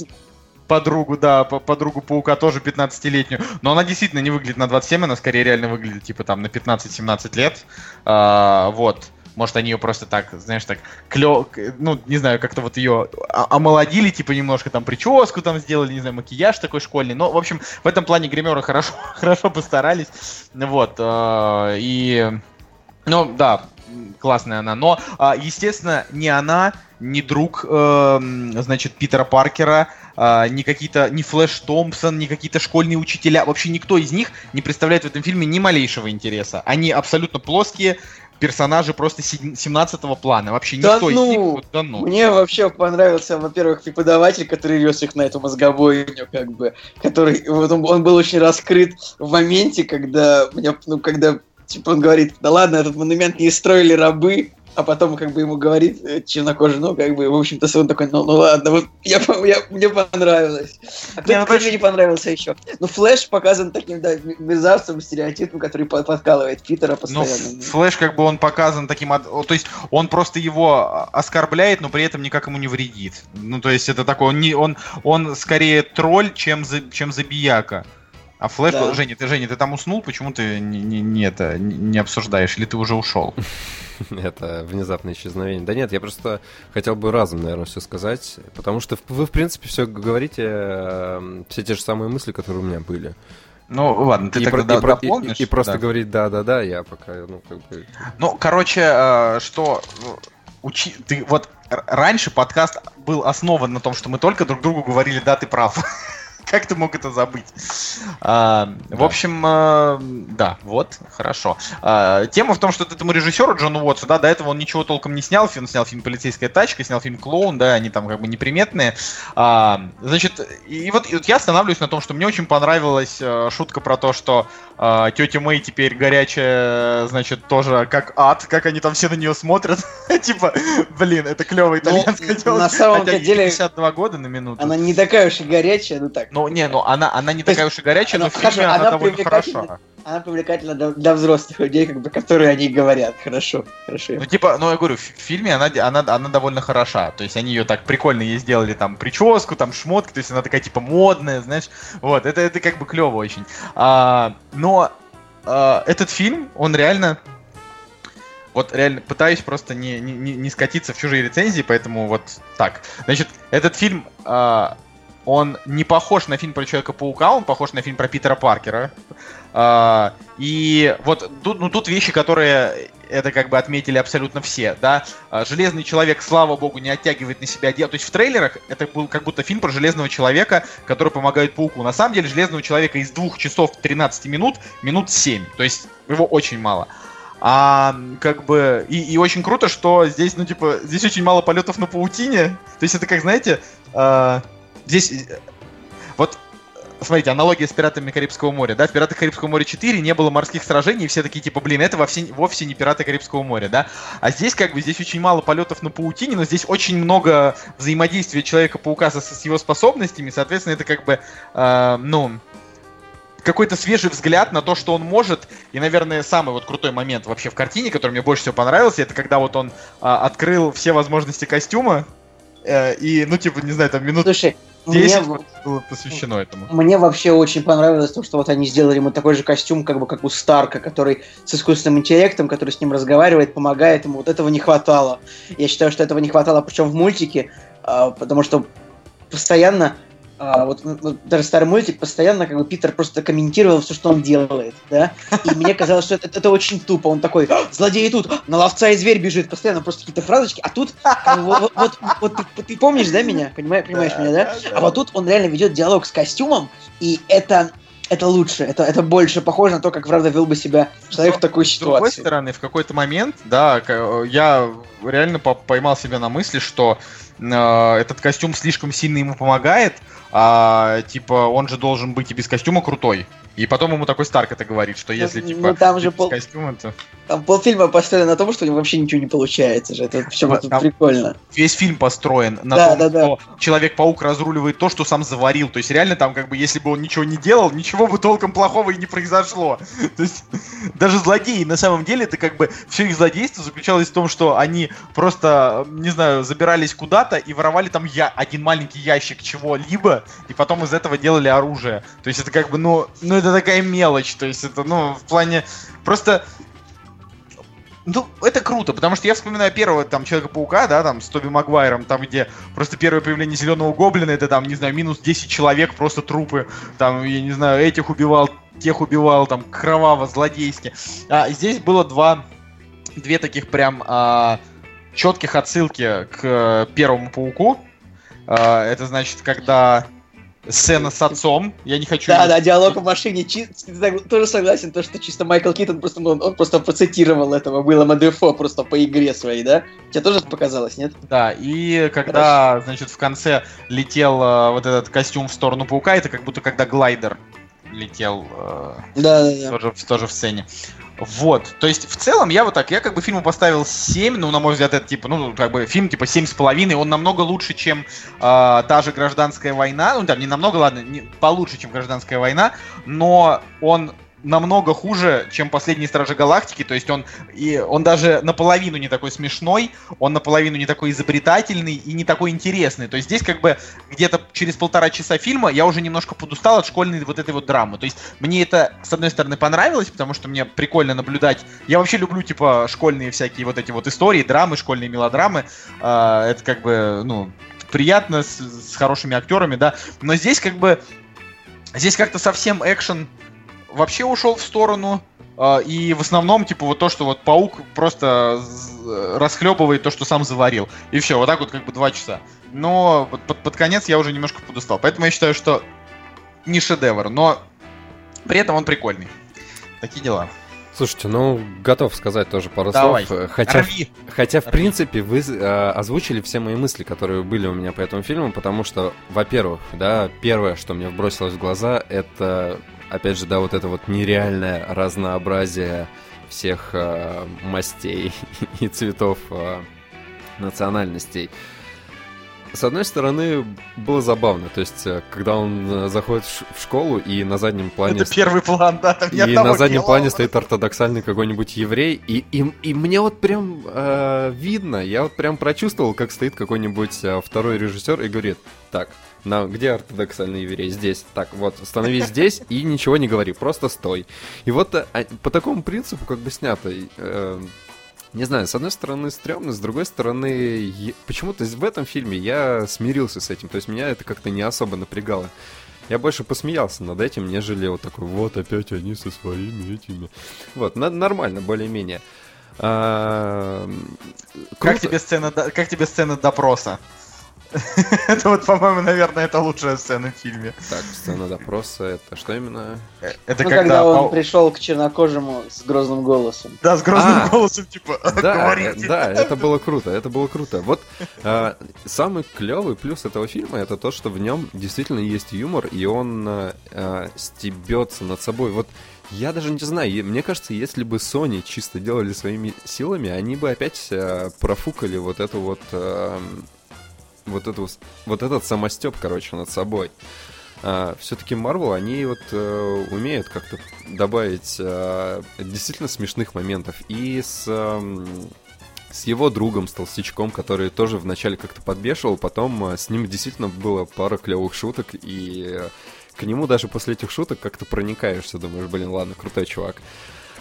S1: подругу, да, подругу Паука, тоже 15-летнюю. Но она действительно не выглядит на 27, она скорее реально выглядит, типа, там, на 15-17 лет. А, вот. Может, они ее просто так, знаешь, так клё... Ну, не знаю, как-то вот ее омолодили, типа, немножко там прическу там сделали, не знаю, макияж такой школьный. Но, в общем, в этом плане гримеры хорошо, хорошо постарались. Вот. А, и... Ну, да, классная она. Но, а, естественно, не она, не друг, э, значит, Питера Паркера, э, ни какие-то, ни Флэш Томпсон, ни какие-то школьные учителя. Вообще никто из них не представляет в этом фильме ни малейшего интереса. Они абсолютно плоские, персонажи просто 17-го плана. Вообще
S3: да
S1: никто
S3: ну, из них... Да ну. Мне вообще понравился, во-первых, преподаватель, который вез их на эту мозгобойню, как бы, который... Вот он, он был очень раскрыт в моменте, когда, мне, ну, когда Типа он говорит, да ладно, этот монумент не строили рабы, а потом как бы ему говорит э, чернокожий, ну, как бы, в общем-то, он такой, ну, ну ладно, вот я, я, мне понравилось. А кто, мне, кто не понравился еще? Ну, Флэш показан таким, да, мерзавцем, стереотипом, который подкалывает Питера ну, постоянно.
S1: Ну, Флэш, как бы, он показан таким, то есть, он просто его оскорбляет, но при этом никак ему не вредит. Ну, то есть, это такой, он, не, он, он скорее тролль, чем, за, чем забияка. А флеш, да. Женя, ты Женя, ты там уснул? Почему ты не, не, не это не обсуждаешь? Или ты уже ушел?
S2: Это внезапное исчезновение. Да нет, я просто хотел бы разом, наверное, все сказать, потому что вы, в принципе, все говорите, э, все те же самые мысли, которые у меня были.
S1: Ну, ладно, ты и тогда
S2: про, и, и, и просто да. говорить да-да-да, я пока, ну, как бы...
S1: Ну, короче, э, что... Ну, учи... Ты вот раньше подкаст был основан на том, что мы только друг другу говорили «да, ты прав». Как ты мог это забыть? А, да. В общем, а, да, вот, хорошо. А, тема в том, что этому режиссеру Джону Уотсу, да, до этого он ничего толком не снял. Он снял фильм «Полицейская тачка», снял фильм «Клоун», да, они там как бы неприметные. А, значит, и вот, и вот я останавливаюсь на том, что мне очень понравилась а, шутка про то, что а, тетя Мэй теперь горячая, значит, тоже как ад, как они там все на нее смотрят. типа, блин, это клевая ну, итальянская
S3: девушка. На самом деле...
S1: 52 года на минуту.
S3: Она не такая уж и горячая, ну так.
S1: Ну, не, ну она, она не такая уж и горячая, но в фильме она довольно хороша
S3: она привлекательна для, для взрослых людей, как бы, которые они говорят. Хорошо, хорошо.
S1: Ну, типа, ну, я говорю, в фильме она, она, она довольно хороша. То есть они ее так прикольно ей сделали, там, прическу, там, шмотки, то есть она такая, типа, модная, знаешь. Вот, это, это как бы клево очень. А, но а, этот фильм, он реально вот реально пытаюсь просто не, не, не скатиться в чужие рецензии, поэтому вот так. Значит, этот фильм, э, он не похож на фильм про Человека-паука, он похож на фильм про Питера Паркера. Uh, и вот тут, ну, тут вещи, которые это как бы отметили абсолютно все, да. Uh, Железный человек, слава богу, не оттягивает на себя дело. То есть в трейлерах это был как будто фильм про Железного человека, который помогает пауку. На самом деле Железного человека из двух часов 13 минут, минут 7. То есть его очень мало. А как бы и, и очень круто, что здесь, ну типа, здесь очень мало полетов на паутине. То есть это как, знаете, uh, здесь вот смотрите, аналогия с «Пиратами Карибского моря», да, в «Пиратах Карибского моря 4» не было морских сражений, и все такие, типа, блин, это вовсе, вовсе не «Пираты Карибского моря», да, а здесь, как бы, здесь очень мало полетов на паутине, но здесь очень много взаимодействия Человека-паука с, с его способностями, соответственно, это, как бы, э, ну, какой-то свежий взгляд на то, что он может. И, наверное, самый вот крутой момент вообще в картине, который мне больше всего понравился, это когда вот он а, открыл все возможности костюма. Э, и, ну, типа, не знаю, там минут...
S3: Слушай,
S1: 10 мне, было посвящено этому.
S3: Мне вообще очень понравилось то, что вот они сделали ему такой же костюм, как бы как у Старка, который с искусственным интеллектом, который с ним разговаривает, помогает ему. Вот этого не хватало. Я считаю, что этого не хватало, причем в мультике, а, потому что постоянно а, вот, вот даже старый мультик постоянно как бы Питер просто комментировал все, что он делает, да, и мне казалось, что это, это очень тупо, он такой, злодеи тут, на ловца и зверь бежит, постоянно просто какие-то фразочки, а тут, вот, вот, вот, вот ты, ты помнишь, да, меня, понимаешь, понимаешь меня, да, а вот тут он реально ведет диалог с костюмом, и это, это лучше, это, это больше похоже на то, как правда вел бы себя человек в такой ситуации. С другой
S1: стороны, в какой-то момент, да, я реально поймал себя на мысли, что э, этот костюм слишком сильно ему помогает, а, типа, он же должен быть и без костюма крутой. И потом ему такой Старк это говорит, что если, ну, типа,
S3: ну, там же пол... костюма, то... Там полфильма построен на том, что у него вообще ничего не получается же. Это все там прикольно.
S1: Весь фильм построен на да, том, да, что да. Человек-паук разруливает то, что сам заварил. То есть реально там, как бы, если бы он ничего не делал, ничего бы толком плохого и не произошло. То есть даже злодеи, на самом деле, это как бы все их злодейство заключалось в том, что они просто, не знаю, забирались куда-то и воровали там я один маленький ящик чего-либо, и потом из этого делали оружие. То есть это как бы, ну, ну это такая мелочь, то есть это, ну, в плане... Просто ну, это круто, потому что я вспоминаю первого там Человека-паука, да, там, с Тоби Магуайром, там, где просто первое появление Зеленого Гоблина, это там, не знаю, минус 10 человек, просто трупы, там, я не знаю, этих убивал, тех убивал, там, кроваво, злодейски. А здесь было два, две таких прям а, четких отсылки к э, Первому Пауку. А, это значит, когда сцена с отцом. Я не хочу...
S3: Да, да, диалог в машине. Чи... Тоже согласен, то, что чисто Майкл Китон просто, ну, он просто процитировал этого Уилла Дефо просто по игре своей, да? Тебе тоже показалось, нет?
S1: Да, и когда, Хорошо. значит, в конце летел э, вот этот костюм в сторону паука, это как будто когда глайдер летел э, да, да, да. Тоже, тоже в сцене. Вот, то есть в целом я вот так, я как бы фильму поставил 7, ну, на мой взгляд, это типа, ну, как бы фильм типа 7,5, он намного лучше, чем э, та же «Гражданская война», ну, там, не намного, ладно, не, получше, чем «Гражданская война», но он намного хуже, чем последние Стражи Галактики. То есть он, и, он даже наполовину не такой смешной, он наполовину не такой изобретательный и не такой интересный. То есть здесь как бы где-то через полтора часа фильма я уже немножко подустал от школьной вот этой вот драмы. То есть мне это, с одной стороны, понравилось, потому что мне прикольно наблюдать. Я вообще люблю, типа, школьные всякие вот эти вот истории, драмы, школьные мелодрамы. Э, это как бы, ну, приятно с, с хорошими актерами, да. Но здесь как бы Здесь как-то совсем экшен вообще ушел в сторону. Uh, и в основном, типа, вот то, что вот паук просто расхлебывает то, что сам заварил. И все, вот так вот как бы два часа. Но под, под, под конец я уже немножко подустал. Поэтому я считаю, что не шедевр, но при этом он прикольный. Такие дела.
S2: Слушайте, ну, готов сказать тоже пару Давай. слов. Хотя, Рви. хотя в Рви. принципе, вы э, озвучили все мои мысли, которые были у меня по этому фильму, потому что, во-первых, да, первое, что мне бросилось в глаза, это опять же, да, вот это вот нереальное разнообразие всех э, мастей и цветов э, национальностей. С одной стороны, было забавно, то есть, э, когда он э, заходит в школу и на заднем плане...
S1: Это первый план, да,
S2: там И на заднем дела. плане стоит ортодоксальный какой-нибудь еврей, и, и, и мне вот прям э, видно, я вот прям прочувствовал, как стоит какой-нибудь э, второй режиссер и говорит, так, на, где ортодоксальный еврей? Здесь. Так, вот, становись здесь и ничего не говори, просто стой. И вот а, по такому принципу как бы снято. Э, не знаю, с одной стороны стрёмно, с другой стороны, почему-то в этом фильме я смирился с этим. То есть меня это как-то не особо напрягало. Я больше посмеялся над этим, нежели вот такой, вот опять они со своими этими. Вот, нормально, более-менее. А,
S1: как тебе сцена, как тебе сцена допроса? Это вот, по-моему, наверное, это лучшая сцена в фильме.
S2: Так, сцена допроса, это что именно?
S3: Э, это ну, когда, он пришел к чернокожему с грозным голосом.
S1: Да, с грозным а, голосом, типа,
S2: да, э, Да, это было круто, это было круто. Вот а, самый клевый плюс этого фильма это то, что в нем действительно есть юмор, и он а, стебется над собой. Вот я даже не знаю, мне кажется, если бы Sony чисто делали своими силами, они бы опять э, профукали вот эту вот э, вот, эту, вот этот самостеп, короче, над собой. А, все-таки Marvel, они вот э, умеют как-то добавить э, действительно смешных моментов и с, э, с его другом, с толстячком, который тоже вначале как-то подбешивал, потом э, с ним действительно было пара клевых шуток, и э, к нему даже после этих шуток как-то проникаешься, думаешь, блин, ладно, крутой чувак.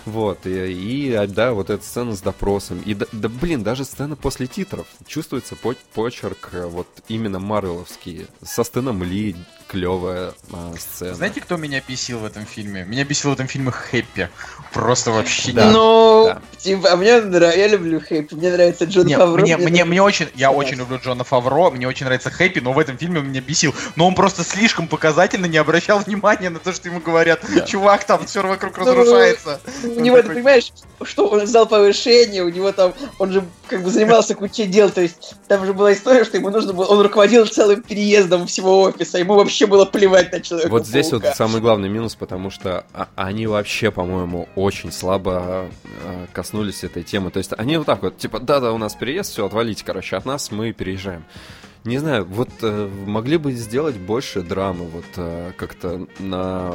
S2: Вот, и, и да, вот эта сцена с допросом. И да, да, блин, даже сцена после титров. Чувствуется по почерк э, вот именно Марвеловский. Со Стэном Ли, клевая а, сцена.
S1: Знаете, кто меня бесил в этом фильме? Меня бесил в этом фильме Хэппи. Просто вообще
S3: да. Ну, да. типа, а мне нравится, я люблю Хэппи, мне нравится Джон Нет, Фавро.
S1: Мне, мне, мне, мне очень, я очень люблю Джона Фавро, мне очень нравится Хэппи, но в этом фильме он меня бесил. Но он просто слишком показательно не обращал внимания на то, что ему говорят, да. чувак, там все вокруг ну, разрушается.
S3: У него, такой... ты понимаешь, что он взял повышение, у него там, он же как бы занимался кучей дел, то есть там же была история, что ему нужно было, он руководил целым переездом всего офиса, ему вообще вообще было плевать на человека.
S2: Вот здесь вот самый главный минус, потому что а, они вообще, по-моему, очень слабо а, коснулись этой темы. То есть они вот так вот, типа, да-да, у нас переезд, все, отвалите, короче, от нас, мы переезжаем. Не знаю, вот э, могли бы сделать больше драмы, вот э, как-то на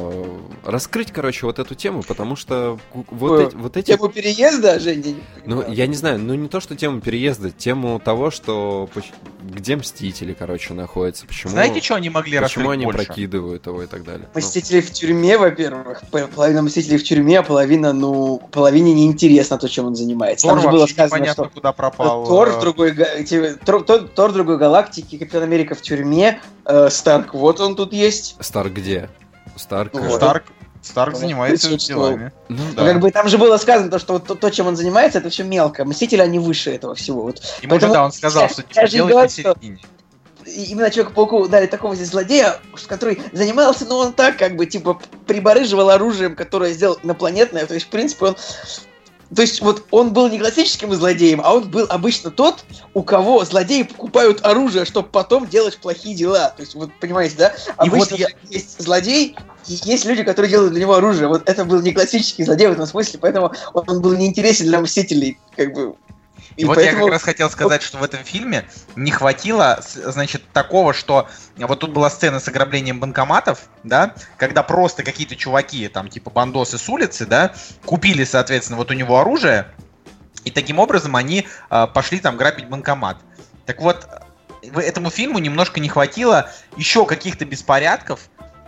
S2: раскрыть, короче, вот эту тему, потому что вот,
S3: Ой, эти, вот эти. Тему переезда, Женя.
S2: Ну, я не знаю, ну не то, что тему переезда, тему того, что где мстители, короче, находятся, почему.
S1: Знаете, что они могли раскрыть
S2: Почему они
S1: больше?
S2: прокидывают его и так далее.
S3: Ну. Мстители ну. в тюрьме, во-первых, половина мстителей в тюрьме, а половина, ну, половине неинтересно то, чем он занимается.
S1: Тор Там же было сказано, что куда пропал.
S3: Тор в э, другой, Тор, Тор, Тор в другой галактике галактики, Капитан Америка в тюрьме, э, Старк, вот он тут есть.
S2: Старк где? Старк.
S1: Вот. Старк. Старк занимается делами.
S3: Ну, да. Как бы там же было сказано, то, что вот то, то, чем он занимается, это все мелко. Мстители, они выше этого всего. Вот.
S1: И Поэтому, может, да, он сказал, что типа, делать на середине.
S3: Именно Человеку-пауку дали такого здесь злодея, который занимался, ну, он так, как бы, типа, прибарыживал оружием, которое сделал инопланетное. То есть, в принципе, он то есть вот он был не классическим злодеем, а он был обычно тот, у кого злодеи покупают оружие, чтобы потом делать плохие дела. То есть вот понимаете, да? Обычно и вот я... есть злодей, и есть люди, которые делают для него оружие. Вот это был не классический злодей в этом смысле, поэтому он был неинтересен для мстителей. Как бы
S1: и, и вот поэтому... я как раз хотел сказать, что в этом фильме не хватило, значит, такого, что вот тут была сцена с ограблением банкоматов, да, когда просто какие-то чуваки, там, типа бандосы с улицы, да, купили, соответственно, вот у него оружие, и таким образом они э, пошли там грабить банкомат. Так вот, этому фильму немножко не хватило еще каких-то беспорядков,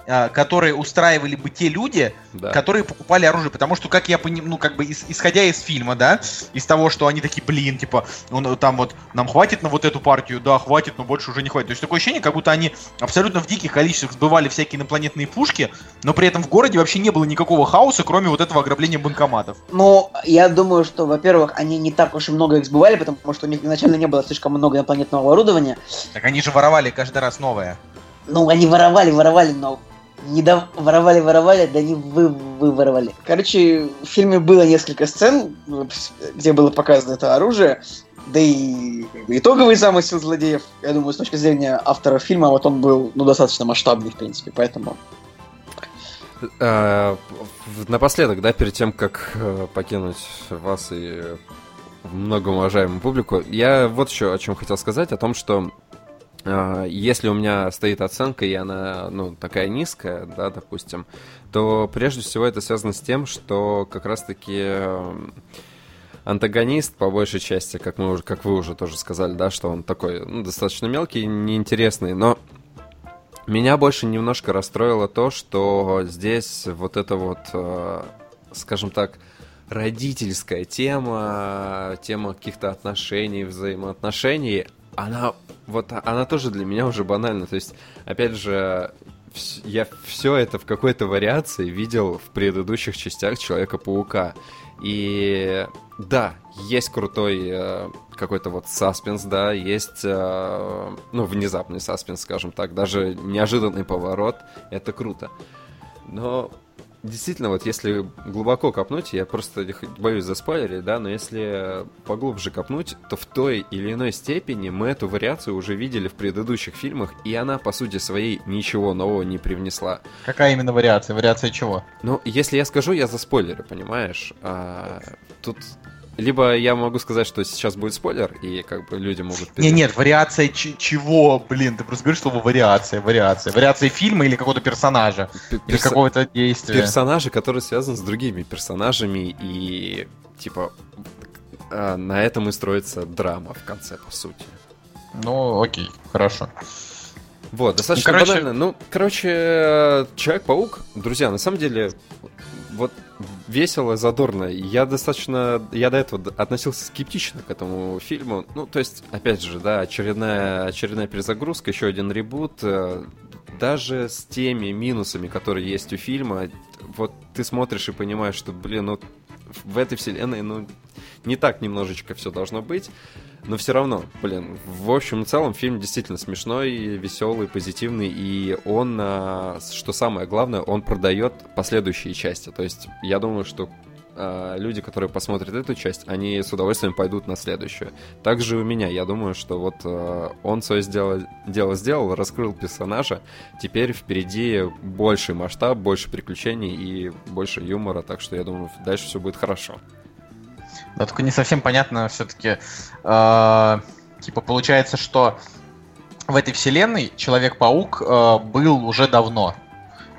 S1: которые устраивали бы те люди, да. которые покупали оружие. Потому что, как я понимаю, ну, как бы, исходя из фильма, да, из того, что они такие, блин, типа, ну, там вот, нам хватит на вот эту партию, да, хватит, но больше уже не хватит. То есть такое ощущение, как будто они абсолютно в диких количествах сбывали всякие инопланетные пушки, но при этом в городе вообще не было никакого хаоса, кроме вот этого ограбления банкоматов.
S3: Ну, я думаю, что, во-первых, они не так уж и много их сбывали, потому что у них изначально не было слишком много инопланетного оборудования.
S1: Так они же воровали каждый раз новое.
S3: Ну, они воровали, воровали, но не до... воровали, воровали, да не вы, вы воровали. Короче, в фильме было несколько сцен, где было показано это оружие, да и итоговый замысел злодеев, я думаю, с точки зрения автора фильма, вот он был ну, достаточно масштабный, в принципе, поэтому...
S2: А, напоследок, да, перед тем, как э, покинуть вас и многоуважаемую публику, я вот еще о чем хотел сказать, о том, что если у меня стоит оценка, и она, ну, такая низкая, да, допустим, то прежде всего это связано с тем, что как раз-таки эм, антагонист, по большей части, как, мы уже, как вы уже тоже сказали, да, что он такой, ну, достаточно мелкий, неинтересный, но меня больше немножко расстроило то, что здесь вот это вот, э, скажем так, родительская тема, тема каких-то отношений, взаимоотношений, она вот она тоже для меня уже банальна. То есть, опять же, я все это в какой-то вариации видел в предыдущих частях Человека-паука. И да, есть крутой э, какой-то вот саспенс, да, есть, э, ну, внезапный саспенс, скажем так, даже неожиданный поворот, это круто. Но действительно, вот если глубоко копнуть, я просто боюсь за спойлеры, да, но если поглубже копнуть, то в той или иной степени мы эту вариацию уже видели в предыдущих фильмах, и она, по сути своей, ничего нового не привнесла.
S1: Какая именно вариация? Вариация чего?
S2: Ну, если я скажу, я за спойлеры, понимаешь? А, тут либо я могу сказать, что сейчас будет спойлер, и как бы люди могут...
S1: Не, нет, вариация чего, блин, ты просто говоришь слово вариация, вариация. Вариация фильма или какого-то персонажа, Перс... или какого-то действия.
S2: Персонажи, которые связаны с другими персонажами, и типа а, на этом и строится драма в конце, по сути.
S1: Ну, окей, хорошо.
S2: Вот, достаточно ну, короче... банально. Ну, короче, Человек-паук, друзья, на самом деле, вот весело, задорно. Я достаточно, я до этого относился скептично к этому фильму. Ну, то есть, опять же, да, очередная, очередная перезагрузка, еще один ребут. Э, даже с теми минусами, которые есть у фильма, вот ты смотришь и понимаешь, что, блин, ну, в этой вселенной, ну, не так немножечко все должно быть. Но все равно, блин, в общем и целом фильм действительно смешной, веселый, позитивный, и он, а, что самое главное, он продает последующие части. То есть я думаю, что а, люди, которые посмотрят эту часть, они с удовольствием пойдут на следующую. Также у меня, я думаю, что вот а, он свое сделал, дело сделал, раскрыл персонажа, теперь впереди больший масштаб, больше приключений и больше юмора, так что я думаю, дальше все будет хорошо.
S1: Да, только не совсем понятно все-таки. Э, типа, получается, что в этой вселенной Человек-паук э, был уже давно.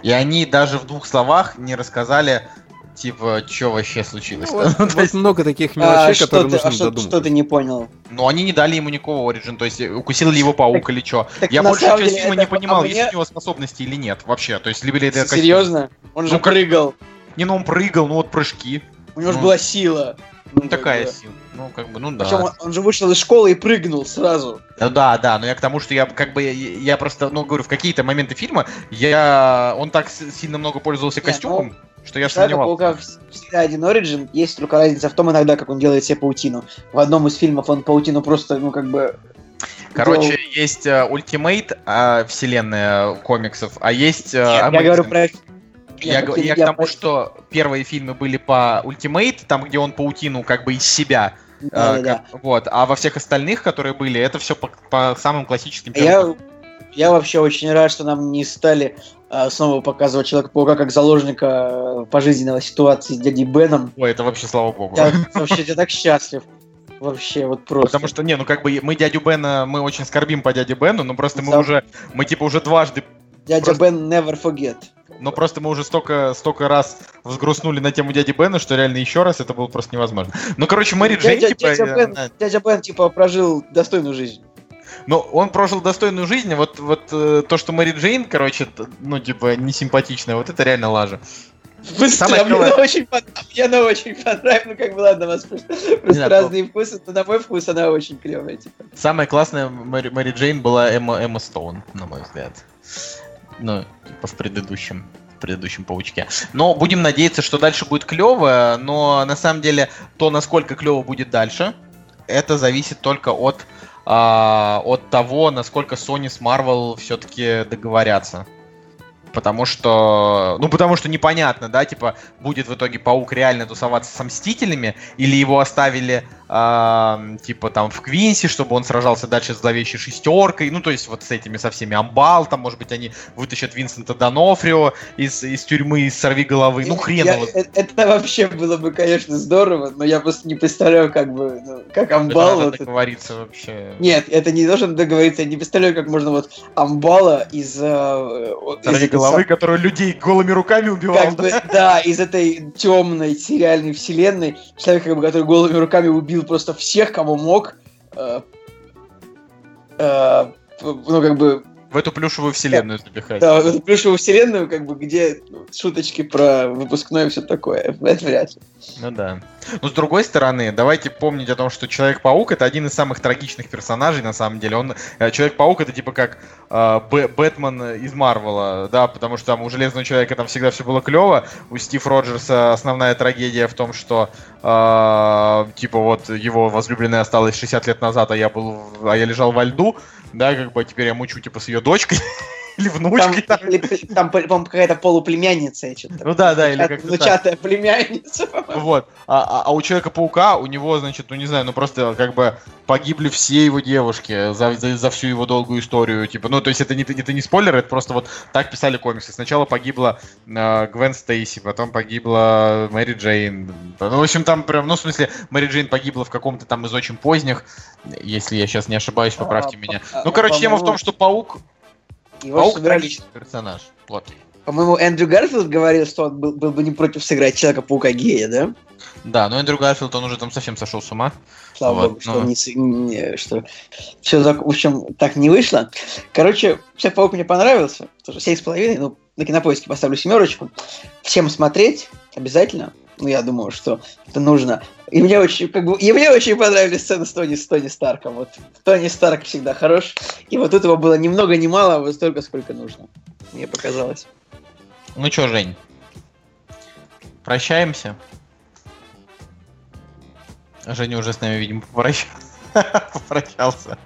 S1: И они даже в двух словах не рассказали, типа, что вообще случилось. Ну,
S2: вот, вот есть... много таких мелочей, а, которые
S3: ты, нужно а что, додумать. Что ты не понял?
S1: Ну, они не дали ему никакого оригин, то есть укусил ли его паук так, или что. Я больше часть фильма не понимал, а есть у него способности или нет вообще. То есть, либо ли это...
S3: Серьезно? Он же ну, прыгал.
S1: Не, ну он прыгал, ну вот прыжки.
S3: У него же ну. была сила.
S1: Ну, такая сила. Ну, как бы, ну да. Причем
S3: он, он же вышел из школы и прыгнул сразу.
S1: Ну да, да, но я к тому, что я как бы, я, я просто, ну, говорю, в какие-то моменты фильма, я, он так сильно много пользовался Нет, костюмом, ну, что я сомневался.
S3: Всегда один Origin, есть только разница в том иногда, как он делает себе паутину. В одном из фильмов он паутину просто, ну, как бы
S1: Короче, делал... есть uh, Ultimate uh, вселенная комиксов, а есть...
S3: Нет, я говорю про
S1: я, я, я, к тому, что первые фильмы были по Ultimate, там, где он паутину как бы из себя. Да, э, да, как, да. Вот, а во всех остальных, которые были, это все по, по самым классическим
S3: я, я вообще очень рад, что нам не стали э, снова показывать Человека-паука как заложника э, пожизненного ситуации с дядей Беном.
S1: Ой, это вообще слава богу.
S3: Я вообще я так счастлив. Вообще, вот просто.
S1: Потому что, не, ну как бы мы дядю Бена, мы очень скорбим по дяде Бену, но просто мы уже, мы типа уже дважды...
S3: Дядя просто... Бен never forget.
S1: Но просто мы уже столько, столько раз взгрустнули на тему дяди Бена, что реально еще раз это было просто невозможно. Ну, короче, Мэри Джейн,
S3: дядя, типа... Дядя Бен, э, дядя Бен, типа, прожил достойную жизнь.
S1: Ну, он прожил достойную жизнь, а вот, вот э, то, что Мэри Джейн, короче, ну, типа, не симпатичная, вот это реально лажа.
S3: Быстро, Самое мне, она очень мне она очень понравилась. Ну, как бы, ладно, у вас просто, просто разные вкусы, но на мой вкус она очень клевая. Типа.
S1: Самая классная Мэри, Мэри Джейн была Эмма, Эмма Стоун, на мой взгляд. Ну, типа в предыдущем предыдущем паучке. Но будем надеяться, что дальше будет клево, но на самом деле то, насколько клево будет дальше, это зависит только от, а, от того, насколько Sony с Marvel все-таки договорятся. Потому что, ну, потому что непонятно, да, типа, будет в итоге Паук реально тусоваться с Мстителями, или его оставили э, типа там в Квинсе, чтобы он сражался дальше с зловещей шестеркой, ну то есть вот с этими со всеми Амбал, там может быть они вытащат Винсента Донофрио из, из тюрьмы, из сорви головы, ну хрен
S3: его. Это, это вообще было бы, конечно, здорово, но я просто не представляю, как бы, ну, как Амбал...
S1: Это вот договориться вообще.
S3: Нет, это не должен договориться, я не представляю, как можно вот Амбала из... Э,
S1: сорви головы, сам... который людей голыми руками убивал. Как
S3: да? Бы, да, из этой темной сериальной вселенной, человек, который голыми руками убил просто всех, кого мог. Э, э, ну, как бы...
S1: В эту плюшевую вселенную запихать.
S3: Да, в эту плюшевую вселенную, как бы, где ну, шуточки про выпускное и все такое. Это вряд ли.
S1: Ну да. Но с другой стороны, давайте помнить о том, что Человек-паук это один из самых трагичных персонажей, на самом деле. Он э, Человек-паук это типа как э, Бэтмен из Марвела, да, потому что там у Железного Человека там всегда все было клево. У Стив Роджерса основная трагедия в том, что э, типа вот его возлюбленная осталась 60 лет назад, а я был, а я лежал во льду, да, как бы теперь я мучу типа с ее дочкой. Или внучкой.
S3: Там, там, там по-моему, какая-то полуплемянница.
S1: Ну да, да, или как
S3: Внучатая племянница.
S1: Вот. А, а, а у Человека-паука, у него, значит, ну не знаю, ну просто как бы погибли все его девушки за, за, за всю его долгую историю. Типа, ну то есть это не, это не спойлер, это просто вот так писали комиксы. Сначала погибла э, Гвен Стейси, потом погибла Мэри Джейн. Ну, в общем, там прям, ну, в смысле, Мэри Джейн погибла в каком-то там из очень поздних, если я сейчас не ошибаюсь, поправьте а, меня. Ну, короче, тема в том, что паук его Паук трагичный персонаж. Вот.
S3: По-моему, Эндрю Гарфилд говорил, что он был, был бы не против сыграть Человека-паука гея, да?
S1: Да, но Эндрю Гарфилд, он уже там совсем сошел с ума.
S3: Слава вот, богу, что, но... не, не, что все, в общем, так не вышло. Короче, Человек-паук мне понравился, тоже 7,5, ну, на кинопоиске поставлю семерочку. Всем смотреть обязательно. Ну, я думаю, что это нужно. И мне очень, как бы, и мне очень понравились сцены с Тони, с Тони Старком. Вот Тони Старк всегда хорош. И вот этого было ни много ни мало, а вот столько, сколько нужно. Мне показалось.
S1: Ну что, Жень, прощаемся. Женя уже с нами, видимо, попрощался.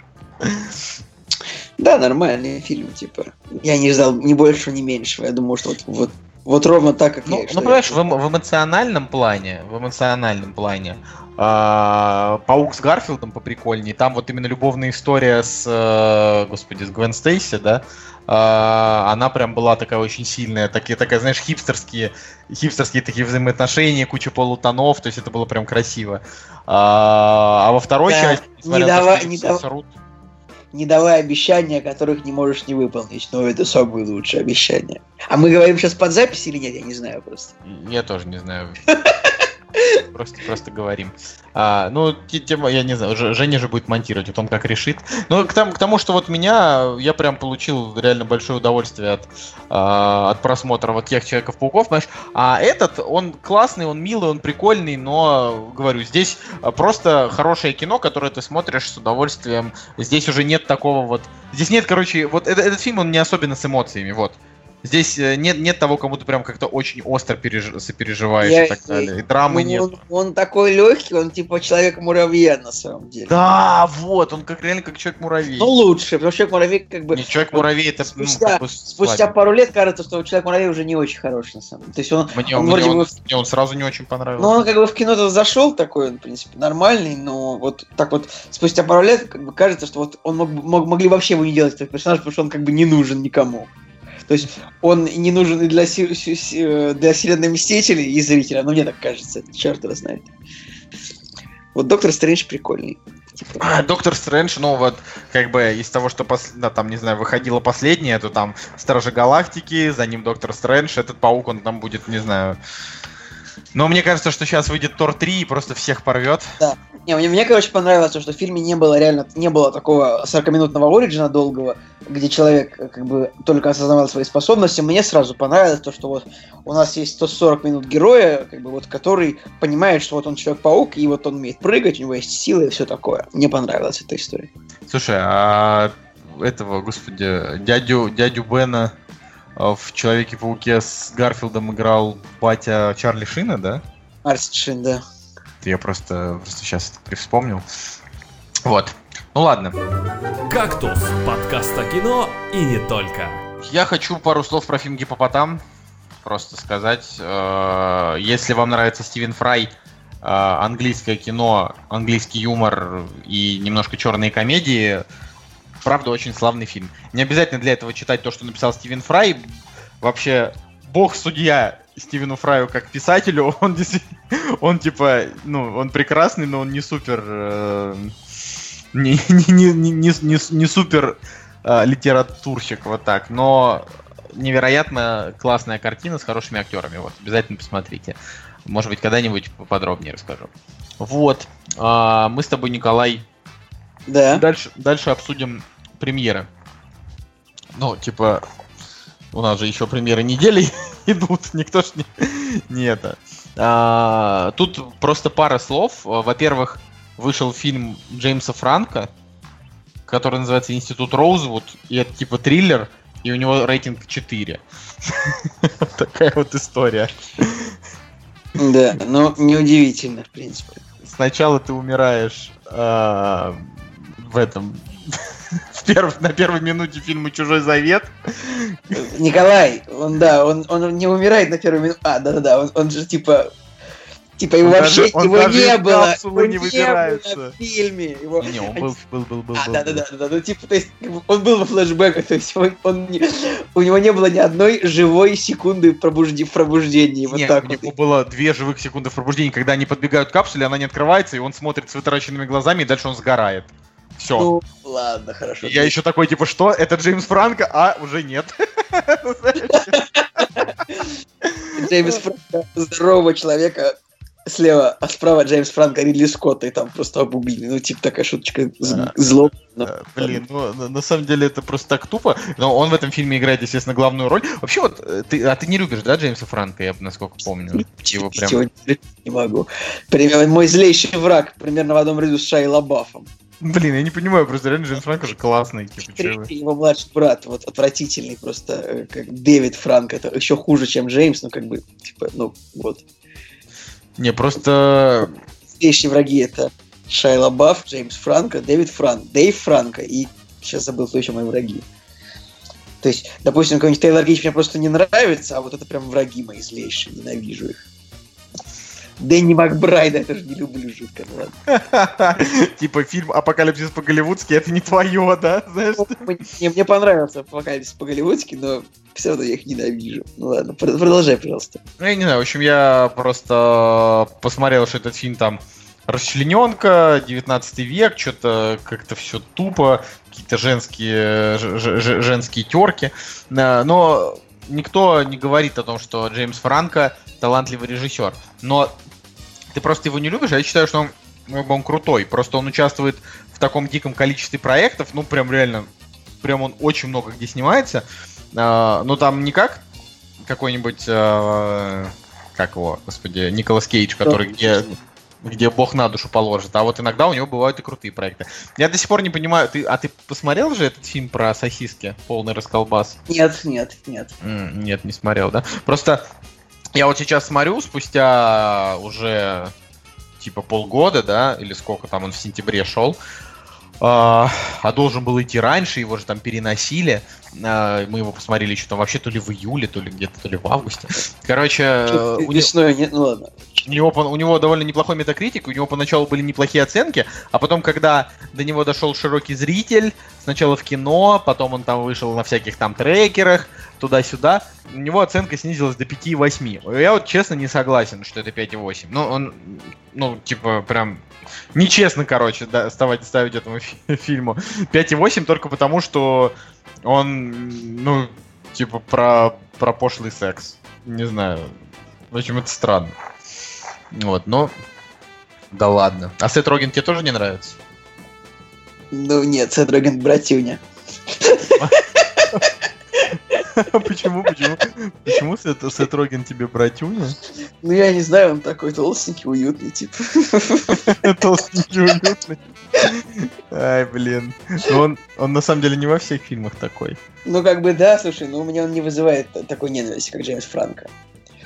S3: Да, нормальный фильм, типа. Я не ждал ни большего, ни меньшего. Я думаю, что вот, вот, вот ровно так, как
S1: ну,
S3: я.
S1: Ну, понимаешь, в, в эмоциональном плане, в эмоциональном плане, э, Паук с Гарфилдом поприкольнее. Там вот именно любовная история с, э, господи, с Гвен Стейси, да, э, она прям была такая очень сильная, такие, такая, знаешь, хипстерские, хипстерские такие взаимоотношения, куча полутонов, то есть это было прям красиво. А, а во второй да, части,
S3: не давай, не давай не давай обещания, которых не можешь не выполнить. Но это самые лучшие обещания. А мы говорим сейчас под запись или нет? Я не знаю просто.
S1: Я тоже не знаю. Просто, просто говорим. А, ну, тема, я не знаю, Женя же будет монтировать, вот он как решит. Но к тому, к тому, что вот меня, я прям получил реально большое удовольствие от, а, от просмотра вот тех Человеков-пауков, понимаешь? А этот, он классный, он милый, он прикольный, но, говорю, здесь просто хорошее кино, которое ты смотришь с удовольствием. Здесь уже нет такого вот... Здесь нет, короче, вот этот, этот фильм, он не особенно с эмоциями, вот. Здесь э, нет, нет того, кому ты прям как-то очень остро переж... сопереживаешь я, и так далее. И драмы
S3: ну,
S1: нет.
S3: Он, он такой легкий, он типа человек-муравья на самом деле.
S1: Да, вот, он как реально как человек-муравей.
S3: Ну лучше, потому что человек-муравей как бы...
S1: Не, человек-муравей это
S3: спустя, ну, как бы спустя пару лет кажется, что человек-муравей уже не очень хороший на самом деле. То есть он,
S1: мне, он, вроде он, бы... мне он сразу не очень понравился.
S3: Ну он как бы в кино-то зашел такой, он, в принципе, нормальный, но вот так вот спустя пару лет как бы кажется, что вот он мог, мог, могли вообще его не делать этот персонаж, потому что он как бы не нужен никому. То есть он не нужен и для, для вселенной Мстителей и зрителя, но мне так кажется, черт его знает. Вот Доктор Стрэндж прикольный.
S1: Типа. А, Доктор Стрэндж, ну вот, как бы из того, что пос... да, там, не знаю, выходило последнее, то там Стражи Галактики, за ним Доктор Стрэндж, этот паук, он там будет, не знаю, но мне кажется, что сейчас выйдет Тор 3 и просто всех порвет.
S3: Да. Не, мне, мне, короче, понравилось, что в фильме не было реально, не было такого 40-минутного оригина долгого, где человек э, как бы только осознавал свои способности. Мне сразу понравилось то, что вот у нас есть 140 минут героя, как бы вот, который понимает, что вот он Человек-паук, и вот он умеет прыгать, у него есть силы и все такое. Мне понравилась эта история.
S1: Слушай, а этого, господи, дядю, дядю Бена а в Человеке-пауке с Гарфилдом играл батя Чарли Шина, да?
S3: Арси Шин, да.
S1: Я просто, просто сейчас это вспомнил. Вот. Ну ладно.
S4: «Кактус» — подкаст о кино и не только.
S1: Я хочу пару слов про фильм «Гипопотам» просто сказать. Э, если вам нравится Стивен Фрай, э, английское кино, английский юмор и немножко черные комедии, правда, очень славный фильм. Не обязательно для этого читать то, что написал Стивен Фрай. Вообще, бог судья Стивену Фраю как писателю, он действительно, он типа, ну, он прекрасный, но он не супер, э, не, не, не, не, не, не супер э, литературщик, вот так. Но невероятно классная картина с хорошими актерами, вот, обязательно посмотрите. Может быть, когда-нибудь поподробнее расскажу. Вот, э, мы с тобой, Николай,
S3: да.
S1: Дальше, дальше обсудим премьеры. Ну, типа, у нас же еще премьеры недели идут, никто ж не, не это. А, тут просто пара слов. Во-первых, вышел фильм Джеймса Франка, который называется Институт Роузвуд, и это типа триллер, и у него рейтинг 4. Такая вот история.
S3: Да, но неудивительно, в принципе.
S1: Сначала ты умираешь а, в этом перв, на первой минуте фильма «Чужой завет».
S3: Николай, он, да, он, он не умирает на первой минуте. А, да-да-да, он, он же типа Типа его он вообще даже, его не было, его не, выбирается. было в фильме. Его...
S1: Не, он был, был, был, был.
S3: А, да, да, да, да, ну типа, то есть он был во флешбеках, то есть он, он не, у него не было ни одной живой секунды пробужди, пробуждения. Вот
S1: Нет,
S3: так
S1: у вот. него было две живых секунды в пробуждении, когда они подбегают к капсуле, она не открывается, и он смотрит с вытаращенными глазами, и дальше он сгорает. Все. Ну,
S3: ладно, хорошо.
S1: Я еще такой, типа, что? Это Джеймс Франко? А, уже нет.
S3: Джеймс Франко здорового человека слева, а справа Джеймс Франко Ридли Скотта, и там просто обубили. Ну, типа такая шуточка зло.
S1: Блин, ну, на самом деле это просто так тупо. Но он в этом фильме играет, естественно, главную роль. Вообще вот, э, ты, а ты не любишь, да, Джеймса Франка, я насколько помню?
S3: Его прям... Не могу. Примерно мой злейший враг, примерно в одном ряду с Шай Лабафом.
S1: Блин, я не понимаю, просто реально Джеймс Франко же классный.
S3: Типа, его младший брат, вот отвратительный просто, э, как Дэвид Франк, это еще хуже, чем Джеймс, ну как бы, типа, ну вот.
S1: Не, просто...
S3: Следующие враги это Шайа ЛаБаф, Джеймс Франко, Дэвид Франк, Дэйв Франко и сейчас забыл, кто еще мои враги. То есть, допустим, какой-нибудь Тейлор Китч мне просто не нравится, а вот это прям враги мои злейшие, ненавижу их. Дэнни Макбрайда, это же не люблю жутко,
S1: ну Типа фильм «Апокалипсис по-голливудски» это не твое, да? Знаешь?
S3: Мне, понравился «Апокалипсис по-голливудски», но все равно я их ненавижу. Ну ладно, продолжай, пожалуйста.
S1: Ну, я не знаю, в общем, я просто посмотрел, что этот фильм там расчлененка, 19 век, что-то как-то все тупо, какие-то женские, женские терки. Но никто не говорит о том, что Джеймс Франко талантливый режиссер. Но ты просто его не любишь, а я считаю, что он, ну, он крутой. Просто он участвует в таком диком количестве проектов, ну прям реально, прям он очень много где снимается. А, но там не как какой-нибудь, а, как его, господи, Николас Кейдж, который где где бог на душу положит. А вот иногда у него бывают и крутые проекты. Я до сих пор не понимаю, ты, а ты посмотрел же этот фильм про сосиски, полный расколбас?
S3: Нет, нет, нет.
S1: Mm, нет, не смотрел, да? Просто я вот сейчас смотрю, спустя уже типа полгода, да, или сколько там он в сентябре шел, а, а должен был идти раньше, его же там переносили. А, мы его посмотрели еще там вообще то ли в июле, то ли где-то, то ли в августе. Короче,
S3: у весной, нет, ну ладно.
S1: У него, у него довольно неплохой метакритик, у него поначалу были неплохие оценки, а потом, когда до него дошел широкий зритель, сначала в кино, потом он там вышел на всяких там трекерах, туда-сюда, у него оценка снизилась до 5,8. Я вот честно не согласен, что это 5,8. Ну, он, ну, типа, прям нечестно, короче, да, ставить, ставить этому фи- фильму 5,8 только потому, что он, ну, типа, про, про пошлый секс. Не знаю. В общем, это странно. Вот, но... Да ладно. А Сет Роген тебе тоже не нравится?
S3: Ну нет, Сет Роген братюня.
S1: Почему, почему? Почему Сет, Роген тебе братюня?
S3: Ну, я не знаю, он такой толстенький, уютный, типа.
S1: Толстенький, уютный. Ай, блин. Ну, он, он на самом деле не во всех фильмах такой.
S3: Ну, как бы да, слушай, но у меня он не вызывает такой ненависти, как Джеймс Франко.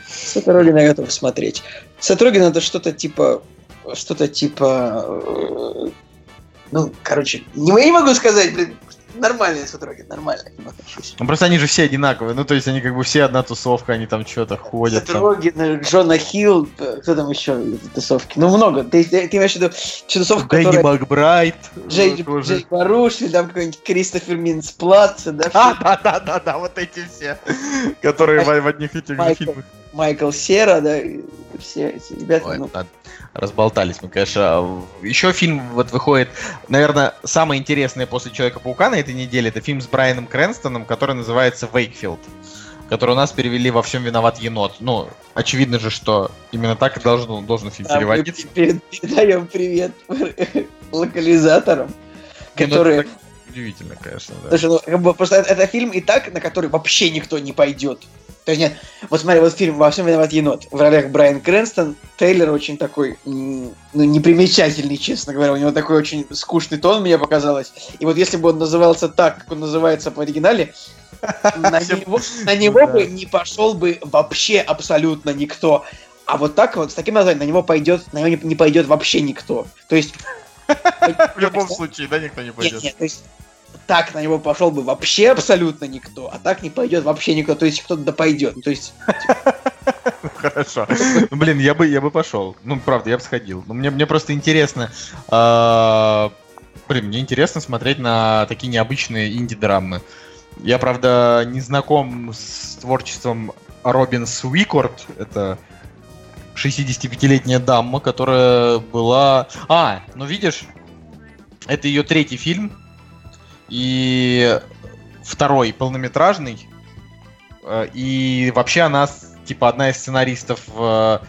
S3: Сет Роген я готов смотреть. Сет Роген это что-то типа... Что-то типа... Э, ну, короче, не, я не могу сказать, блин, нормальные сутроги, нормально к ним отношусь.
S1: Ну просто они же все одинаковые, ну то есть они как бы все одна тусовка, они там что-то ходят.
S3: Сутроги, там. Джона Хилл, кто там еще тусовки? Ну много, ты, ты, имеешь в виду тусовку,
S1: Дэнни которая... Макбрайт.
S3: Джей, Джей Баруш, или там какой-нибудь Кристофер Минсплат, да?
S1: А, да, да, да, да, вот эти все, которые в, в одних этих
S3: Майкл, фильмах. Майкл Сера, да, все эти ребята. Ой, ну...
S1: разболтались мы, конечно. Еще фильм вот выходит, наверное, самое интересное после Человека-паука на этой неделе, это фильм с Брайаном Крэнстоном, который называется «Вейкфилд», который у нас перевели «Во всем виноват енот». Ну, очевидно же, что именно так и должен, должен фильм а переводиться.
S3: Мы передаем привет локализаторам, ну, которые...
S1: Удивительно, конечно, да.
S3: Слушай, ну, как бы, просто это, это фильм и так, на который вообще никто не пойдет. То есть нет, вот смотри, вот фильм «Во всем виноват енот». В ролях Брайан Крэнстон, Тейлор очень такой, ну, непримечательный, честно говоря. У него такой очень скучный тон, мне показалось. И вот если бы он назывался так, как он называется в оригинале, на него, на него бы не пошел бы вообще абсолютно никто. А вот так вот, с таким названием, на него пойдет, на него не пойдет вообще никто. То есть...
S1: В любом случае, да, никто не пойдет. Нет, нет, то есть
S3: так на него пошел бы вообще абсолютно никто, а так не пойдет вообще никто, то есть кто-то да пойдет. То есть.
S1: Хорошо. Ну, блин, я бы, я бы пошел. Ну, правда, я бы сходил. Но мне, мне просто интересно. Э, блин, мне интересно смотреть на такие необычные инди-драмы. Я, правда, не знаком с творчеством Робин Свикорд. Это 65-летняя дама, которая была... А, ну видишь, это ее третий фильм. И второй полнометражный. Э, и вообще она типа одна из сценаристов в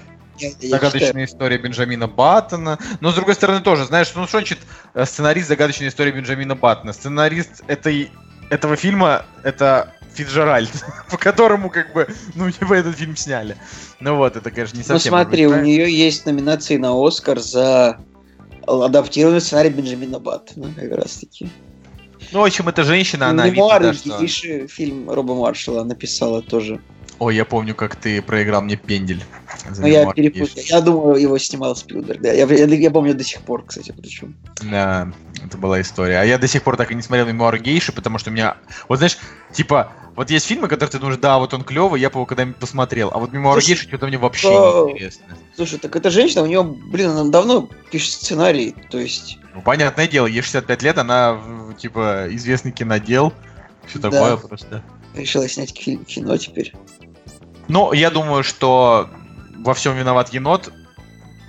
S1: Загадочная история Бенджамина Баттона. Но, с другой стороны, тоже, знаешь, ну что значит э, сценарист Загадочной истории Бенджамина Баттона? Сценарист этой, этого фильма — это Фиджеральд, по которому, как бы, ну, типа, этот фильм сняли. Ну вот, это, конечно, не ну, совсем...
S3: Ну смотри, у нее есть номинации на Оскар за адаптированный сценарий Бенджамина Баттона, как раз таки.
S1: Ну, в общем, это женщина, она...
S3: Мемуары, видно, что... фильм Роба Маршала написала тоже.
S1: Ой, я помню, как ты проиграл мне пендель.
S3: Ну, я перепутал. Я думаю, его снимал Спилберг. Да. Я, я, я помню до сих пор, кстати, причем.
S1: Да, это была история. А я до сих пор так и не смотрел мемуары гейши, потому что у меня... Вот знаешь, типа, вот есть фильмы, которые ты думаешь, да, вот он клевый, я бы его когда-нибудь посмотрел. А вот Слушай, гейши что-то мне вообще а... не интересно.
S3: Слушай, так эта женщина, у нее, блин, она давно пишет сценарий, то есть...
S1: Ну, понятное дело, ей 65 лет, она, типа, известный кинодел, все да. такое просто.
S3: Решила снять кино теперь.
S1: Ну, я думаю, что во всем виноват енот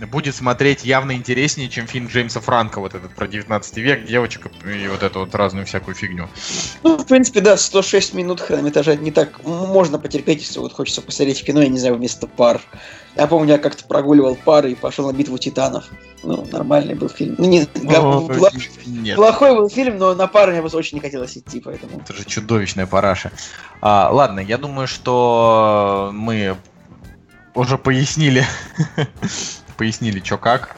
S1: будет смотреть явно интереснее, чем фильм Джеймса Франка, вот этот про 19 век, девочек и вот эту вот разную всякую фигню.
S3: Ну, в принципе, да, 106 минут хронометража не так можно потерпеть, если вот хочется посмотреть кино, я не знаю, вместо пар. Я помню, я как-то прогуливал пары и пошел на битву титанов. Ну, нормальный был фильм. Ну, не, О, плох... нет. плохой был фильм, но на пару мне просто очень не хотелось идти, поэтому.
S1: Это же чудовищная параша. А, ладно, я думаю, что мы уже пояснили, пояснили, что как.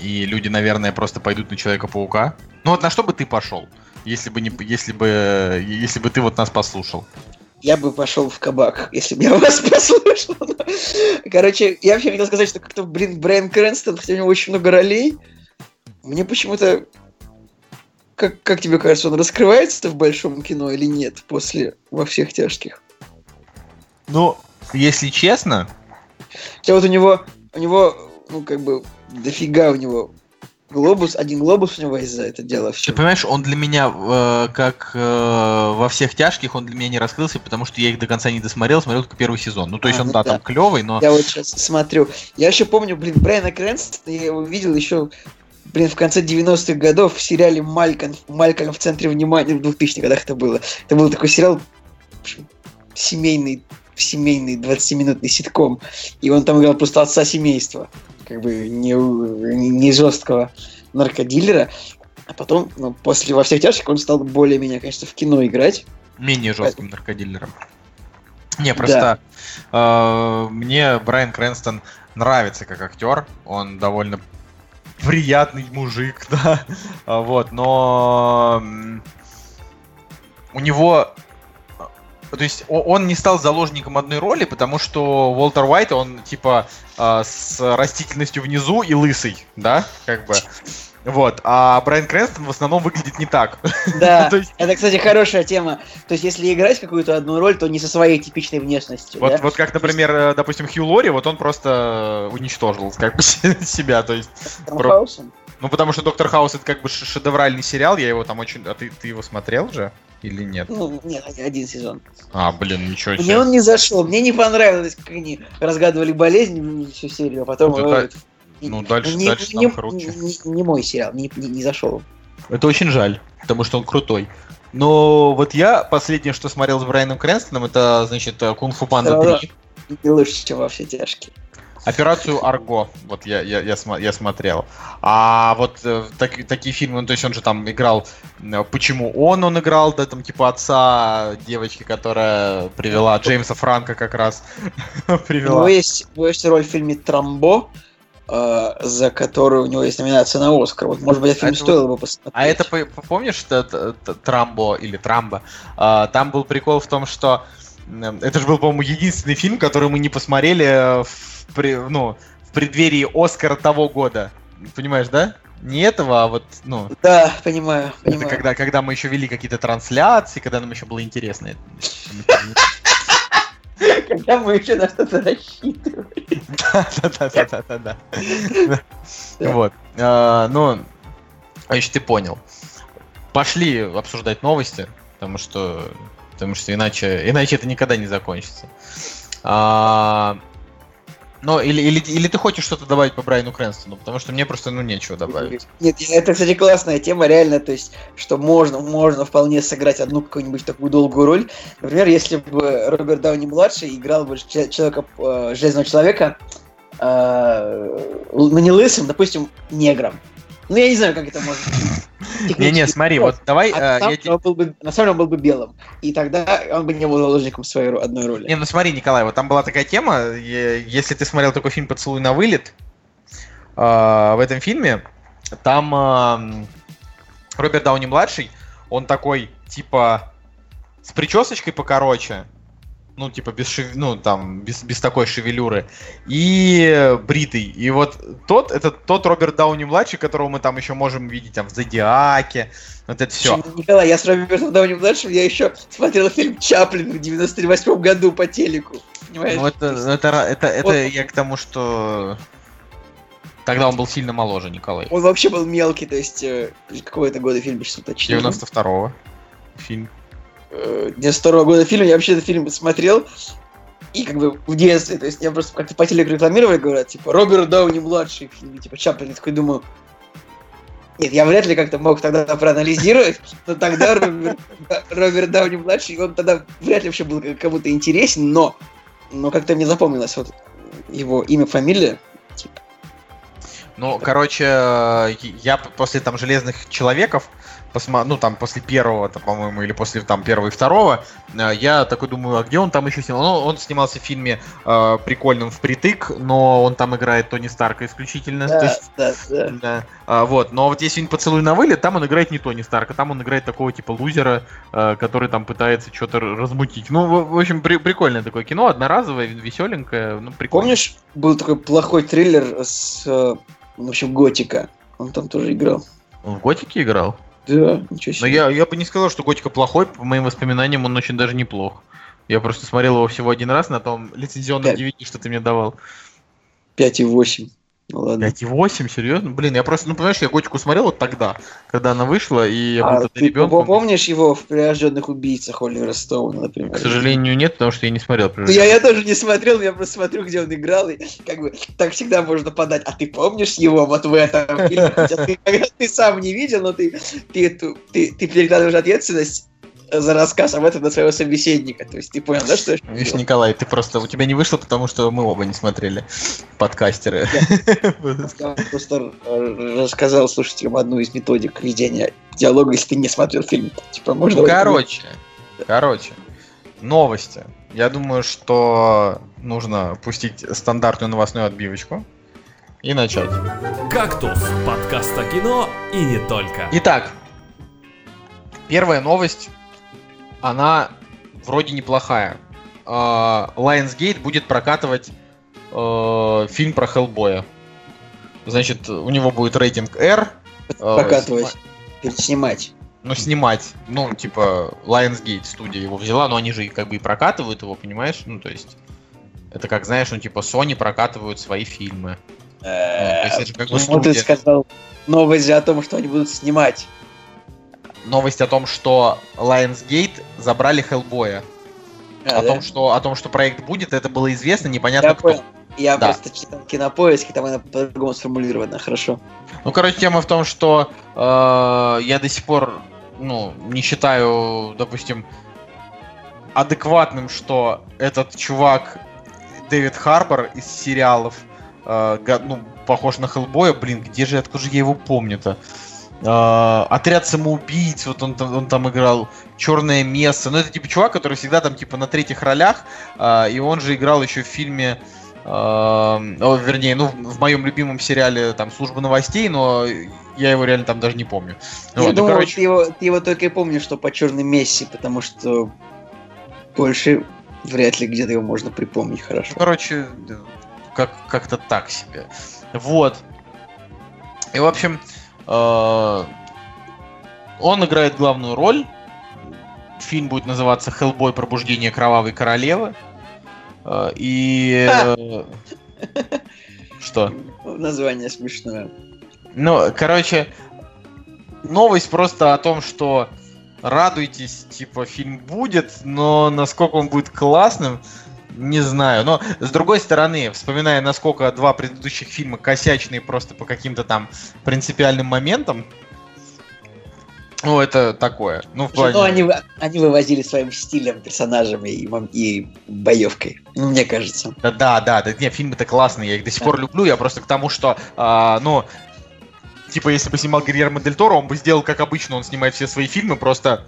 S1: И люди, наверное, просто пойдут на Человека-паука. Ну вот на что бы ты пошел, если бы не, если бы, если бы ты вот нас послушал?
S3: я бы пошел в кабак, если бы я вас послушал. Короче, я вообще хотел сказать, что как-то, блин, Брайан Крэнстон, хотя у него очень много ролей, мне почему-то... Как, как тебе кажется, он раскрывается в большом кино или нет после «Во всех тяжких»?
S1: Ну, если честно...
S3: Хотя вот у него, у него, ну, как бы, дофига у него Глобус, один глобус у него есть за это дело.
S1: Ты понимаешь, он для меня, э, как э, во всех тяжких, он для меня не раскрылся, потому что я их до конца не досмотрел, смотрел только первый сезон. Ну, то есть а, он, ну, да, да, там клевый, но...
S3: Я вот сейчас смотрю. Я еще помню, блин, Брайана Крэнстона, я его видел еще, блин, в конце 90-х годов в сериале Малькольм, Малькольм в центре внимания, в 2000-х годах это было. Это был такой сериал семейный, семейный 20-минутный ситком. И он там играл просто отца семейства как бы не, не жесткого наркодилера. А потом, ну, после «Во всех тяжких» он стал более-менее, конечно, в кино играть.
S1: Менее жестким Поэтому... наркодилером. Не, просто да. э, мне Брайан Крэнстон нравится как актер. Он довольно приятный мужик, да. А, вот, но у него то есть он не стал заложником одной роли, потому что Уолтер Уайт, он типа э, с растительностью внизу и лысый, да, как бы. Вот, а Брайан Крэнстон в основном выглядит не так.
S3: Да, есть... это, кстати, хорошая тема. То есть, если играть какую-то одну роль, то не со своей типичной внешностью.
S1: Вот, да? вот как, например, есть... допустим, Хью Лори, вот он просто уничтожил как бы себя, то есть... Про... Ну, потому что Доктор Хаус это как бы шедевральный сериал, я его там очень... А ты, ты его смотрел же? Или нет?
S3: Ну, нет, один сезон.
S1: А, блин, ничего
S3: себе. Мне он не зашел. Мне не понравилось, как они разгадывали болезнь всю серию, а потом... Ну,
S1: это... ну дальше, не, дальше
S3: не, там круче. Не, не мой сериал, не, не, не зашел.
S1: Это очень жаль, потому что он крутой. Но вот я последнее, что смотрел с Брайаном Крэнстоном, это, значит, Кунг-фу Панда 3.
S3: Не лучше, чем во все тяжкие.
S1: Операцию Арго, вот я, я, я, я смотрел. А вот э, так, такие фильмы, ну, то есть он же там играл, э, почему он, он играл, да, там типа отца девочки, которая привела Джеймса Франка как раз.
S3: привела. У него есть, у него есть роль в фильме Трамбо, э, за которую у него есть номинация на Оскар. Вот, может быть, этот фильм а стоило бы посмотреть.
S1: А это, помнишь, что Трамбо или Трамбо? Э, там был прикол в том, что э, это же был, по-моему, единственный фильм, который мы не посмотрели в при, ну, в преддверии Оскара того года. Понимаешь, да? Не этого, а вот, ну...
S3: Да, понимаю, понимаю.
S1: Это когда, когда мы еще вели какие-то трансляции, когда нам еще было интересно.
S3: Когда мы еще на что-то рассчитывали.
S1: Да-да-да-да-да. Вот. А, ну, значит, ты понял. Пошли обсуждать новости, потому что потому что иначе, иначе это никогда не закончится. А, Ну, или, или, или ты хочешь что-то добавить по Брайану Крэнстону, потому что мне просто, ну, нечего добавить.
S3: Нет, это, кстати, классная тема, реально, то есть, что можно, можно вполне сыграть одну какую-нибудь такую долгую роль. Например, если бы Роберт Дауни-младший играл бы человека, э, Железного Человека, э, ну, не лысым, допустим, негром. Ну, я не знаю, как это может
S1: Не-не, смотри, вот давай...
S3: А э, я... был бы, на самом деле он был бы белым. И тогда он бы не был заложником своей одной роли.
S1: Не, ну смотри, Николай, вот там была такая тема, если ты смотрел такой фильм «Поцелуй на вылет», э, в этом фильме там э, Роберт Дауни-младший, он такой, типа, с причесочкой покороче, ну, типа, без, шев... ну, там, без, без такой шевелюры, и бритый. И вот тот, это тот Роберт Дауни-младший, которого мы там еще можем видеть там в Зодиаке, вот это все.
S3: Николай, я с Робертом Дауни-младшим, я еще смотрел фильм Чаплин в 98 году по телеку.
S1: Понимаешь? Ну, это, это, это, это вот. я к тому, что... Тогда он был сильно моложе, Николай.
S3: Он вообще был мелкий, то есть... Э, какого это года фильм, что точнее?
S1: 92-го фильм.
S3: 92 года фильм, я вообще этот фильм смотрел, и как бы в детстве, то есть я просто как-то по телеку рекламировали, говорят, типа, Роберт Дауни младший в фильме, типа, Чаплин, я такой думаю, нет, я вряд ли как-то мог тогда проанализировать, но тогда Роберт, Роберт Дауни младший, он тогда вряд ли вообще был кому-то интересен, но, но как-то мне запомнилось вот его имя, фамилия, типа.
S1: Ну, короче, я после там Железных Человеков посма... ну там после первого, по-моему, или после там первого и второго, э, я такой думаю, а где он там еще снимал? Ну, он снимался в фильме э, прикольном впритык, но он там играет Тони Старка исключительно.
S3: Да, есть, да, да.
S1: да. А, вот, но вот если он поцелуй на вылет, там он играет не Тони Старка, там он играет такого типа лузера, э, который там пытается что-то размутить. Ну, в, в общем, при, прикольное такое кино, одноразовое, веселенькое, ну прикольно.
S3: Помнишь, был такой плохой триллер с, э, в общем, Готика? Он там тоже играл.
S1: Он в Готике играл?
S3: Да, ничего себе.
S1: Но я, я бы не сказал, что Готика плохой, по моим воспоминаниям он очень даже неплох. Я просто смотрел его всего один раз на том лицензионном DVD, что ты мне давал.
S3: 5,8.
S1: Ну ладно. 5,8? Серьезно? Блин, я просто, ну понимаешь, я Готику смотрел вот тогда, когда она вышла, и я
S3: был а, тогда ребенком. помнишь его в «Прирожденных убийцах» Оливера Стоуна, например?
S1: К сожалению, нет, потому что я не смотрел
S3: ну, я, я тоже не смотрел, я просто смотрю, где он играл, и как бы так всегда можно подать. А ты помнишь его вот в этом фильме? Ты, ты сам не видел, но ты, ты, ты, ты, ты перекладываешь ответственность за рассказ об этом на своего собеседника. То есть ты понял, да, что
S1: я Видишь, Николай, ты просто у тебя не вышло, потому что мы оба не смотрели подкастеры.
S3: Я просто рассказал слушателям одну из методик ведения диалога, если ты не смотрел фильм. Типа, можно.
S1: Ну, короче, короче, новости. Я думаю, что нужно пустить стандартную новостную отбивочку и начать.
S4: «Кактус» — подкаст о кино и не только.
S1: Итак, первая новость она вроде неплохая. Uh, Lionsgate будет прокатывать uh, фильм про Хеллбоя. Значит, у него будет рейтинг R.
S3: А, прокатывать. Uh, снимать.
S1: Ну, снимать. Ну, типа, Lionsgate студия его взяла, но они же как бы и прокатывают его, понимаешь? Ну, то есть, это как, знаешь, ну, типа, Sony прокатывают свои фильмы.
S3: Ну, ты сказал новость о том, что они будут снимать
S1: новость о том, что Lionsgate забрали Хеллбоя. А, о, да? том, что, о том, что проект будет, это было известно, непонятно
S3: Я кто. Понял. Я да. просто читал кинопоиск, и там она по-другому сформулирована, хорошо.
S1: Ну, короче, тема в том, что э, я до сих пор, ну, не считаю, допустим, адекватным, что этот чувак Дэвид Харбор из сериалов, э, ну, похож на Хеллбоя, блин, где же, откуда же я его помню-то? Uh, отряд самоубийц, вот он, он там играл Черное место. Ну, это типа чувак, который всегда там типа на третьих ролях. Uh, и он же играл еще в фильме. Uh, о, вернее, ну, в моем любимом сериале там служба новостей, но я его реально там даже не помню.
S3: Я вот, думаю, короче... ты, его, ты его только и помнишь, что по черной мессе, потому что больше вряд ли где-то его можно припомнить хорошо.
S1: Ну, короче, как- как-то так себе. Вот. И, в общем, Э, он играет главную роль. Фильм будет называться «Хеллбой. Пробуждение кровавой королевы». Э, и... Э, что?
S3: Название смешное.
S1: Ну, короче, новость просто о том, что радуйтесь, типа, фильм будет, но насколько он будет классным, не знаю. Но, с другой стороны, вспоминая, насколько два предыдущих фильма косячные просто по каким-то там принципиальным моментам, ну, это такое. Ну, в плане...
S3: Ну, они, они вывозили своим стилем, персонажами и, и боевкой, мне кажется.
S1: Да, да, да, да, не, фильмы-то классные, я их до сих да. пор люблю, я просто к тому, что, а, ну, типа, если бы снимал Гильермо Дель Торо, он бы сделал, как обычно, он снимает все свои фильмы, просто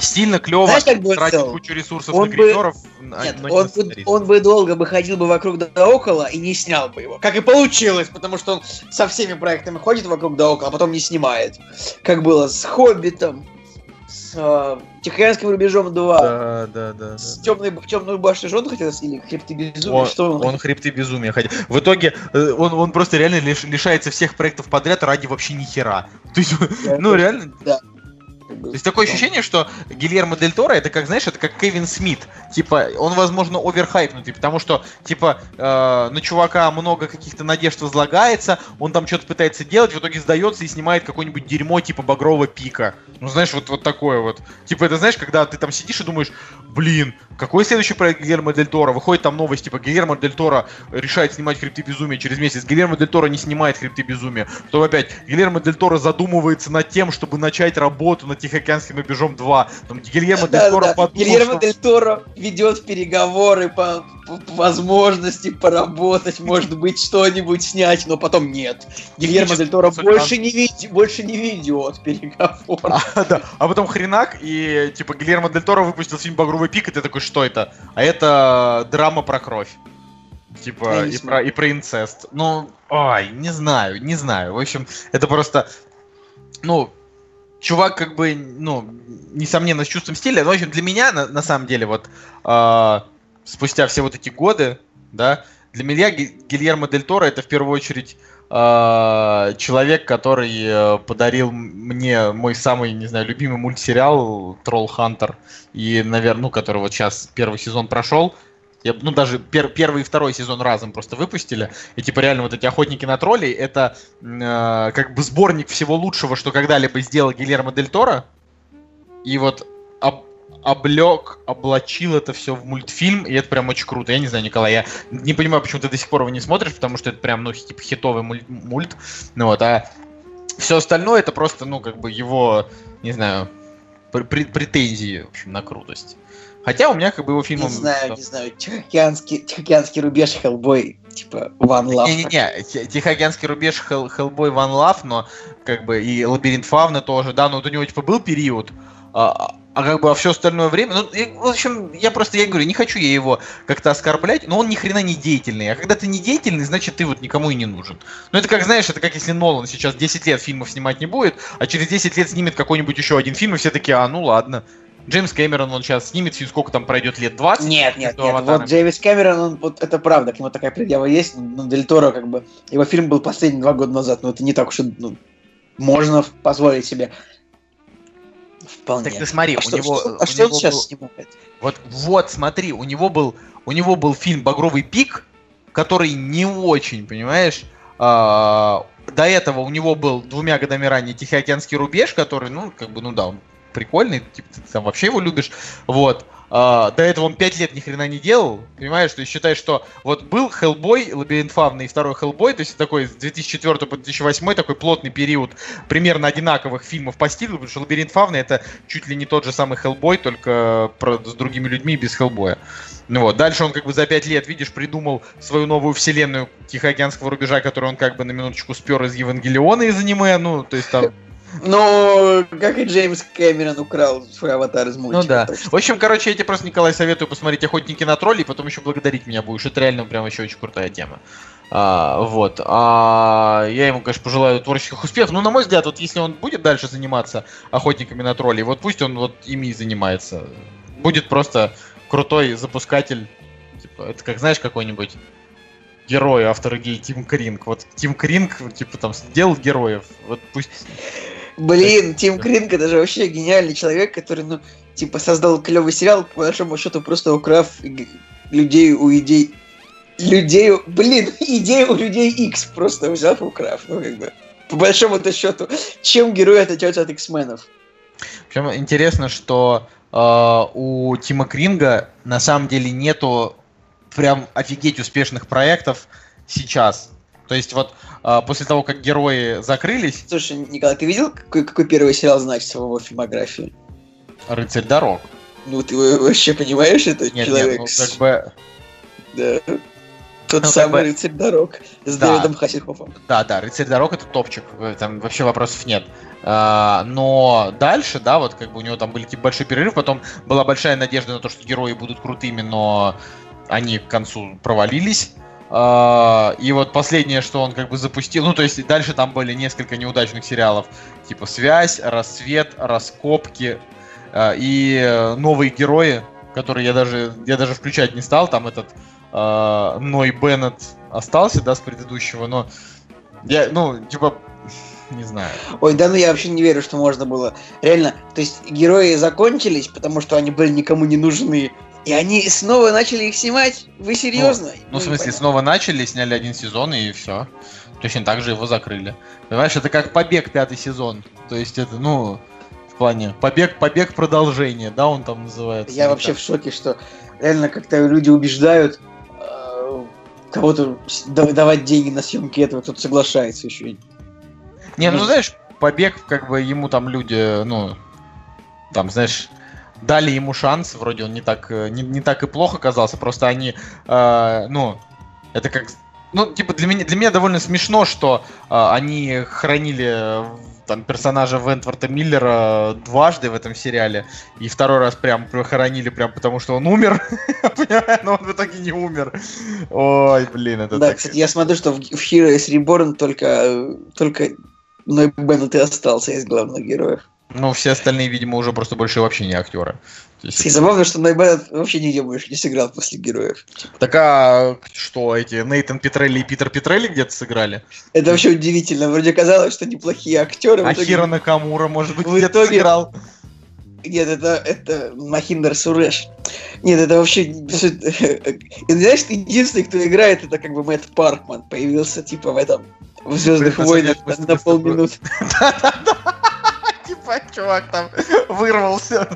S1: стильно, клево, Знаешь, как бы тратит кучу ресурсов он на гримеров.
S3: Бы... Нет, он, бы, он бы долго бы ходил бы вокруг да около и не снял бы его. Как и получилось, потому что он со всеми проектами ходит вокруг да около, а потом не снимает. Как было с Хоббитом, с э, Тихоокеанским рубежом 2.
S1: Да, да, да.
S3: С да, темной, да. темную башню же он хотел, или хребты безумия?
S1: Он, что он, он хребты безумия хотел. В итоге э, он, он просто реально лиш, лишается всех проектов подряд ради вообще ни хера. То есть, ну реально. Да. То есть такое ощущение, что Гильермо Дель Торо это как, знаешь, это как Кевин Смит. Типа, он, возможно, оверхайпнутый, потому что, типа, э, на чувака много каких-то надежд возлагается, он там что-то пытается делать, в итоге сдается и снимает какое-нибудь дерьмо типа Багрового пика. Ну, знаешь, вот, вот такое вот. Типа, это знаешь, когда ты там сидишь и думаешь, блин, какой следующий проект Гильермо Дель Торо? Выходит там новость, типа, Гильермо Дель Торо решает снимать Хребты Безумия через месяц. Гильермо Дель Торо не снимает Хребты Безумия. Потом опять Гильермо Дель Торо задумывается над тем, чтобы начать работу над Тихоокеанским рубежом 2. Там Гильермо Дель Торо
S3: подумал, Гильермо Дель Торо ведет переговоры по, по возможности поработать, может быть, что-нибудь снять, но потом нет. Гильермо Дель Торо больше не, ведь, больше не ведет переговоры.
S1: А, да. а потом хренак, и типа Гильермо Дель Торо выпустил фильм «Багровый пик», и ты такой, что это? А это драма про кровь. Типа, и про, и про инцест. Ну, ой, не знаю, не знаю. В общем, это просто, ну, чувак как бы, ну, несомненно, с чувством стиля. Но, в общем, для меня, на, на самом деле, вот, э, спустя все вот эти годы, да, для меня Гильермо Дель Торо это в первую очередь э, человек, который э, подарил мне мой самый, не знаю, любимый мультсериал Тролл Хантер. И, наверное, ну, который вот сейчас первый сезон прошел. Я, ну, даже пер, первый и второй сезон разом просто выпустили. И, типа, реально, вот эти охотники на троллей это э, как бы сборник всего лучшего, что когда-либо сделал Гильермо Дель Торо. И вот об, облег, облачил это все в мультфильм, и это прям очень круто. Я не знаю, Николай, я не понимаю, почему ты до сих пор его не смотришь, потому что это прям, ну, типа, хитовый мульт. мульт. Ну вот, а все остальное это просто, ну, как бы его, не знаю, претензии, в общем, на крутость. Хотя у меня как бы его фильм...
S3: Не знаю, не знаю, Тихоокеанский, Тихоокеанский рубеж Хеллбой, типа One Love.
S1: Не-не-не, Тихоокеанский рубеж Хеллбой One Love, но как бы и Лабиринт Фавна тоже, да, но вот у него типа был период, а, а как бы а все остальное время, ну, и, в общем, я просто, я говорю, не хочу я его как-то оскорблять, но он ни хрена не деятельный. А когда ты не деятельный, значит, ты вот никому и не нужен. Ну, это как, знаешь, это как если Нолан сейчас 10 лет фильмов снимать не будет, а через 10 лет снимет какой-нибудь еще один фильм, и все такие, а, ну ладно. Джеймс Кэмерон, он сейчас снимет фильм, сколько там пройдет лет 20?
S3: Нет, нет, нет. Вот Джеймс Кэмерон, он, вот это правда, к нему такая предъява есть, но Дель Торо, как бы, его фильм был последний два года назад, но это не так уж и, ну, можно позволить себе.
S1: Вполне. Так ты смотри,
S3: а
S1: у
S3: что,
S1: него...
S3: Что, а что он сейчас был... снимает?
S1: Вот, вот, смотри, у него был, у него был фильм «Багровый пик», который не очень, понимаешь? А, до этого у него был двумя годами ранее Тихоокеанский рубеж, который, ну, как бы, ну да, он прикольный, типа, ты там вообще его любишь, вот. Uh, до этого он 5 лет ни хрена не делал, понимаешь, то есть считай, что вот был Хеллбой, Лабиринт Фавна и второй Хеллбой, то есть такой с 2004 по 2008 такой плотный период примерно одинаковых фильмов по стилю, потому что Лабиринт Фавна это чуть ли не тот же самый Хеллбой, только про, с другими людьми без Хеллбоя. Ну вот, дальше он как бы за 5 лет, видишь, придумал свою новую вселенную Тихоокеанского рубежа, которую он как бы на минуточку спер из Евангелиона из аниме, ну, то есть там
S3: но, как и Джеймс Кэмерон украл свой аватар из мультика.
S1: Ну да. В общем, короче, я тебе просто, Николай, советую посмотреть «Охотники на троллей», потом еще благодарить меня будешь. Это реально прям еще очень крутая тема. А, вот. А, я ему, конечно, пожелаю творческих успехов. Ну, на мой взгляд, вот если он будет дальше заниматься охотниками на троллей, вот пусть он вот ими и занимается. Будет просто крутой запускатель. Типа, это как, знаешь, какой-нибудь герой автора гей Тим Кринг. Вот Тим Кринг, типа, там, сделал героев. Вот пусть
S3: Блин, Тим Кринг это же вообще гениальный человек, который, ну, типа, создал клевый сериал, по большому счету, просто украв людей у идей... Людей, блин, идею у людей X просто взяв и украв, ну, как бы. По большому-то счету, чем герой отличается от X-менов?
S1: Причем интересно, что э, у Тима Кринга на самом деле нету прям офигеть успешных проектов сейчас. То есть вот э, после того, как герои закрылись...
S3: Слушай, Николай, ты видел, какой, какой первый сериал значится в его фильмографии?
S1: «Рыцарь дорог».
S3: Ну, ты вообще понимаешь, это
S1: нет,
S3: человек...
S1: Нет, ну, как бы...
S3: Да. Тот ну, самый бы... рыцарь дорог с да. Дэвидом Хассельхофом.
S1: Да, да, рыцарь дорог это топчик, там вообще вопросов нет. А, но дальше, да, вот как бы у него там были типа большой перерыв, потом была большая надежда на то, что герои будут крутыми, но они к концу провалились. А, и вот последнее, что он как бы запустил, ну то есть дальше там были несколько неудачных сериалов, типа «Связь», «Рассвет», «Раскопки» а, и новые герои, которые я даже, я даже включать не стал, там этот э, Ной Беннет остался, да, с предыдущего, но я, ну, типа, не знаю.
S3: Ой, да ну я вообще не верю, что можно было. Реально, то есть герои закончились, потому что они были никому не нужны. И они снова начали их снимать? Вы серьезно? Ну,
S1: ну в смысле, снова начали, сняли один сезон и все. Точно так же его закрыли. Понимаешь, это как побег пятый сезон. То есть это, ну, в плане побег, побег продолжение, да, он там называется.
S3: Я вообще так. в шоке, что реально как-то люди убеждают кого-то давать деньги на съемки этого, кто-то соглашается еще.
S1: Не, ну знаешь, побег, как бы ему там люди, ну, там, знаешь, дали ему шанс, вроде он не так, э, не, не так и плохо оказался, просто они, э, ну, это как, ну, типа, для меня, для меня довольно смешно, что э, они хранили там персонажа Вентворта Миллера дважды в этом сериале, и второй раз прям похоронили прям потому, что он умер, но он в итоге не умер. Ой, блин, это
S3: Да, так... кстати, я смотрю, что в, в Heroes Reborn только, только Ной Беннет и остался из главных героев.
S1: Ну, все остальные, видимо, уже просто больше вообще не актеры.
S3: Есть, и забавно, что Найбет вообще нигде больше не сыграл после героев.
S1: Так а что, эти Нейтан Петрелли и Питер Петрелли где-то сыграли?
S3: Это вообще удивительно. Вроде казалось, что неплохие актеры.
S1: А итоге... Хиро Накамура, может быть, где-то итоге... сыграл?
S3: Нет, это, это Махиндер Суреш. Нет, это вообще... И, знаешь, единственный, кто играет, это как бы Мэтт Паркман. Появился типа в этом... В Звездных войнах на полминуты. Да-да-да
S1: типа, чувак там вырвался.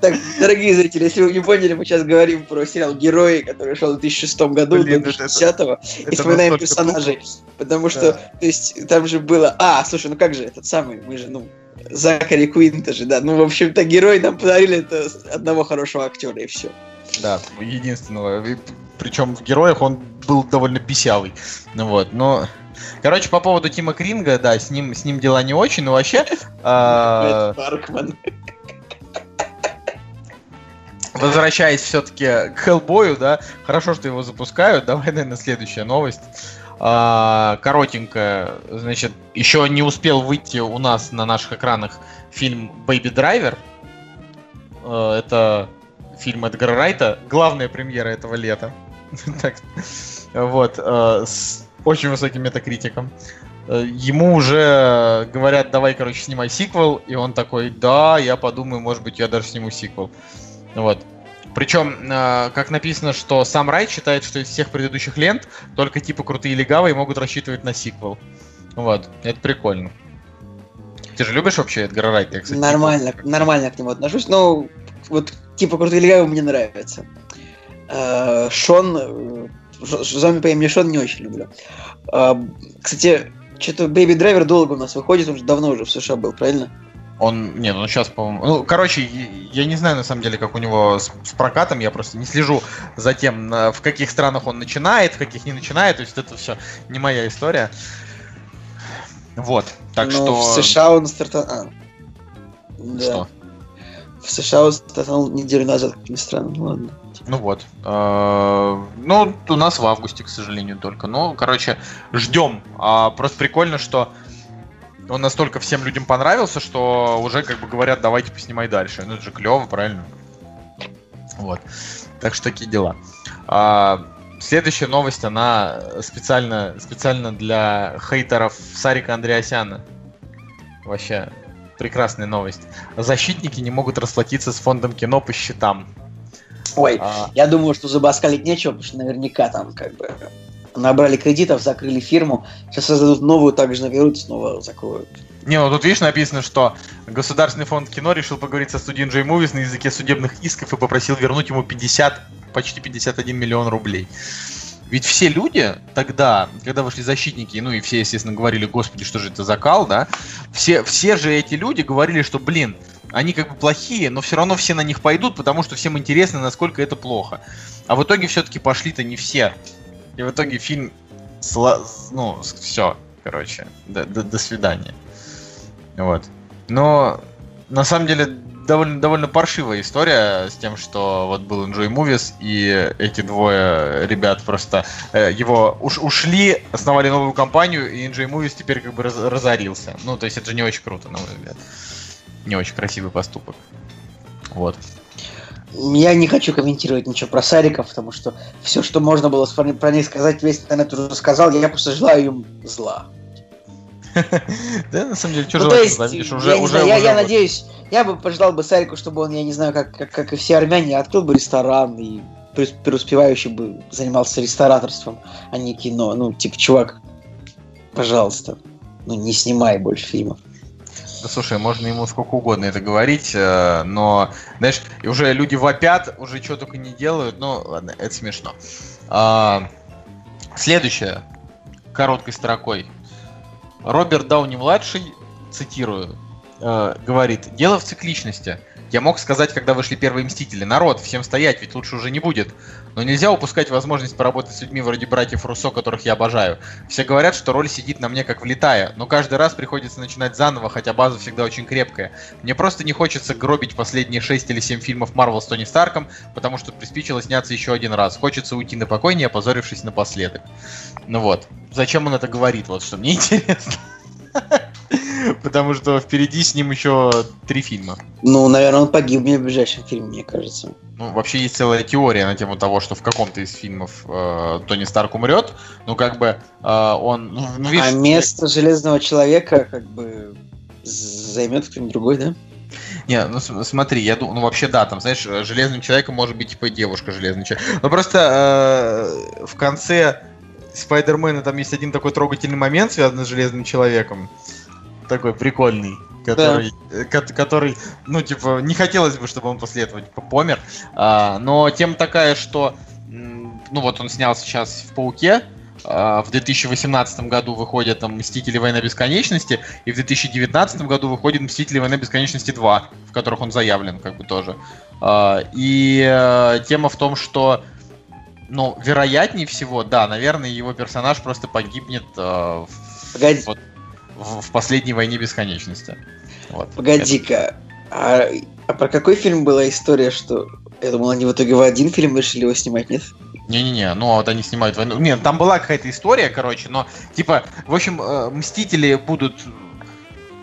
S3: Так, дорогие зрители, если вы не поняли, мы сейчас говорим про сериал «Герои», который шел в 2006 году, Блин, 2010-го, и вспоминаем персонажей. Потому что, то есть, там же было... А, слушай, ну как же этот самый, мы же, ну, Закари Куинта же, да. Ну, в общем-то, герой нам подарили это одного хорошего актера, и все.
S1: Да, единственного. Причем в героях он был довольно писявый. Ну вот, но... Короче, по поводу Тима Кринга, да, с ним, с ним дела не очень, но вообще... А, возвращаясь все-таки к Хеллбою, да, хорошо, что его запускают. Давай, наверное, следующая новость. А, коротенькая, значит, еще не успел выйти у нас на наших экранах фильм Driver. А, это фильм Эдгара Райта, главная премьера этого лета. вот, а, с очень высоким метакритиком. Э, ему уже говорят, давай, короче, снимай сиквел, и он такой, да, я подумаю, может быть, я даже сниму сиквел. Вот. Причем, э, как написано, что сам Райт считает, что из всех предыдущих лент только типа крутые легавые могут рассчитывать на сиквел. Вот, это прикольно. Ты же любишь вообще Эдгара Райта? Я,
S3: кстати, нормально, типа... нормально к нему отношусь. Но вот типа крутые легавые мне нравятся. Э, Шон Зомби по имени Шон не очень люблю. А, кстати, что-то Baby Driver долго у нас выходит, он же давно уже в США был, правильно?
S1: Он, нет, он сейчас, по-моему... Ну, короче, я не знаю, на самом деле, как у него с, с прокатом, я просто не слежу за тем, в каких странах он начинает, в каких не начинает, то есть это все не моя история. Вот, так ну, что...
S3: в США он стартовал... А. Да. Что? В США он стартовал неделю назад, как ни странно, ну ладно.
S1: Ну вот. Э, ну, у нас в августе, к сожалению, только. Ну, короче, ждем. А, просто прикольно, что он настолько всем людям понравился, что уже как бы говорят, давайте поснимай дальше. Ну, это же клево, правильно? Вот. Так что такие дела. А, следующая новость, она специально, специально для хейтеров Сарика Андреасяна. Вообще, прекрасная новость. Защитники не могут расплатиться с фондом кино по счетам.
S3: Ой, а... я думаю, что забаскалить нечего, потому что наверняка там как бы набрали кредитов, закрыли фирму, сейчас создадут новую, также наберут, снова закроют.
S1: Не, ну тут видишь написано, что Государственный фонд кино решил поговорить со студией J Movies на языке судебных исков и попросил вернуть ему 50 почти 51 миллион рублей. Ведь все люди тогда, когда вышли защитники, ну и все, естественно, говорили, господи, что же это за кал, да, все, все же эти люди говорили, что, блин, они как бы плохие, но все равно все на них пойдут, потому что всем интересно, насколько это плохо. А в итоге все-таки пошли-то не все. И в итоге фильм, сла... ну, все, короче, до, до, до свидания. Вот. Но на самом деле довольно, довольно паршивая история с тем, что вот был Enjoy Movies, и эти двое ребят просто э, его уш, ушли, основали новую компанию, и Enjoy Movies теперь как бы раз, разорился. Ну, то есть это же не очень круто, на мой взгляд. Не очень красивый поступок. Вот.
S3: Я не хочу комментировать ничего про Сариков, потому что все, что можно было про них сказать, весь интернет уже сказал. Я просто желаю им зла.
S1: Да, на самом деле, что ну, желать,
S3: уже, уже, я, надеюсь, я бы пожелал бы Сарику, чтобы он, я не знаю, как, как и все армяне, открыл бы ресторан и преуспевающий бы занимался рестораторством, а не кино. Ну, типа, чувак, пожалуйста, ну не снимай больше фильмов.
S1: Да слушай, можно ему сколько угодно это говорить, э, но, знаешь, уже люди вопят, уже что только не делают, но ладно, это смешно. А, следующее, короткой строкой. Роберт Дауни-младший, цитирую, э, говорит, дело в цикличности. Я мог сказать, когда вышли первые Мстители, народ, всем стоять, ведь лучше уже не будет. Но нельзя упускать возможность поработать с людьми вроде братьев Руссо, которых я обожаю. Все говорят, что роль сидит на мне как влетая, но каждый раз приходится начинать заново, хотя база всегда очень крепкая. Мне просто не хочется гробить последние 6 или 7 фильмов Марвел с Тони Старком, потому что приспичило сняться еще один раз. Хочется уйти на покой, не опозорившись напоследок. Ну вот. Зачем он это говорит, вот что мне интересно. Потому что впереди с ним еще три фильма.
S3: Ну, наверное, он погибнет в ближайшем фильме, мне кажется.
S1: Ну, вообще есть целая теория на тему того, что в каком-то из фильмов э, Тони Старк умрет. Ну, как бы э, он... Ну,
S3: ну видишь, а место я... Железного Человека как бы займет кто-нибудь другой, да?
S1: Не, ну смотри, я думаю, ну вообще да, там, знаешь, железным человеком может быть типа девушка железный человек. Но просто э, в конце Спайдермена там есть один такой трогательный момент, связанный с железным человеком такой прикольный, который, да. Э, который, ну, типа, не хотелось бы, чтобы он после этого типа, помер. А, но тем такая, что, ну, вот он снял сейчас в Пауке, а, в 2018 году выходят там Мстители Война Бесконечности, и в 2019 году выходит Мстители Война Бесконечности 2, в которых он заявлен, как бы тоже. А, и э, тема в том, что ну, вероятнее всего, да, наверное, его персонаж просто погибнет э,
S3: Погоди. Вот,
S1: в, в последней войне бесконечности.
S3: Вот. Погоди-ка, а, а про какой фильм была история, что я думал, они в итоге в один фильм решили его снимать, нет?
S1: Не-не-не, ну а вот они снимают войну. Нет, там была какая-то история, короче, но типа, в общем, э, Мстители будут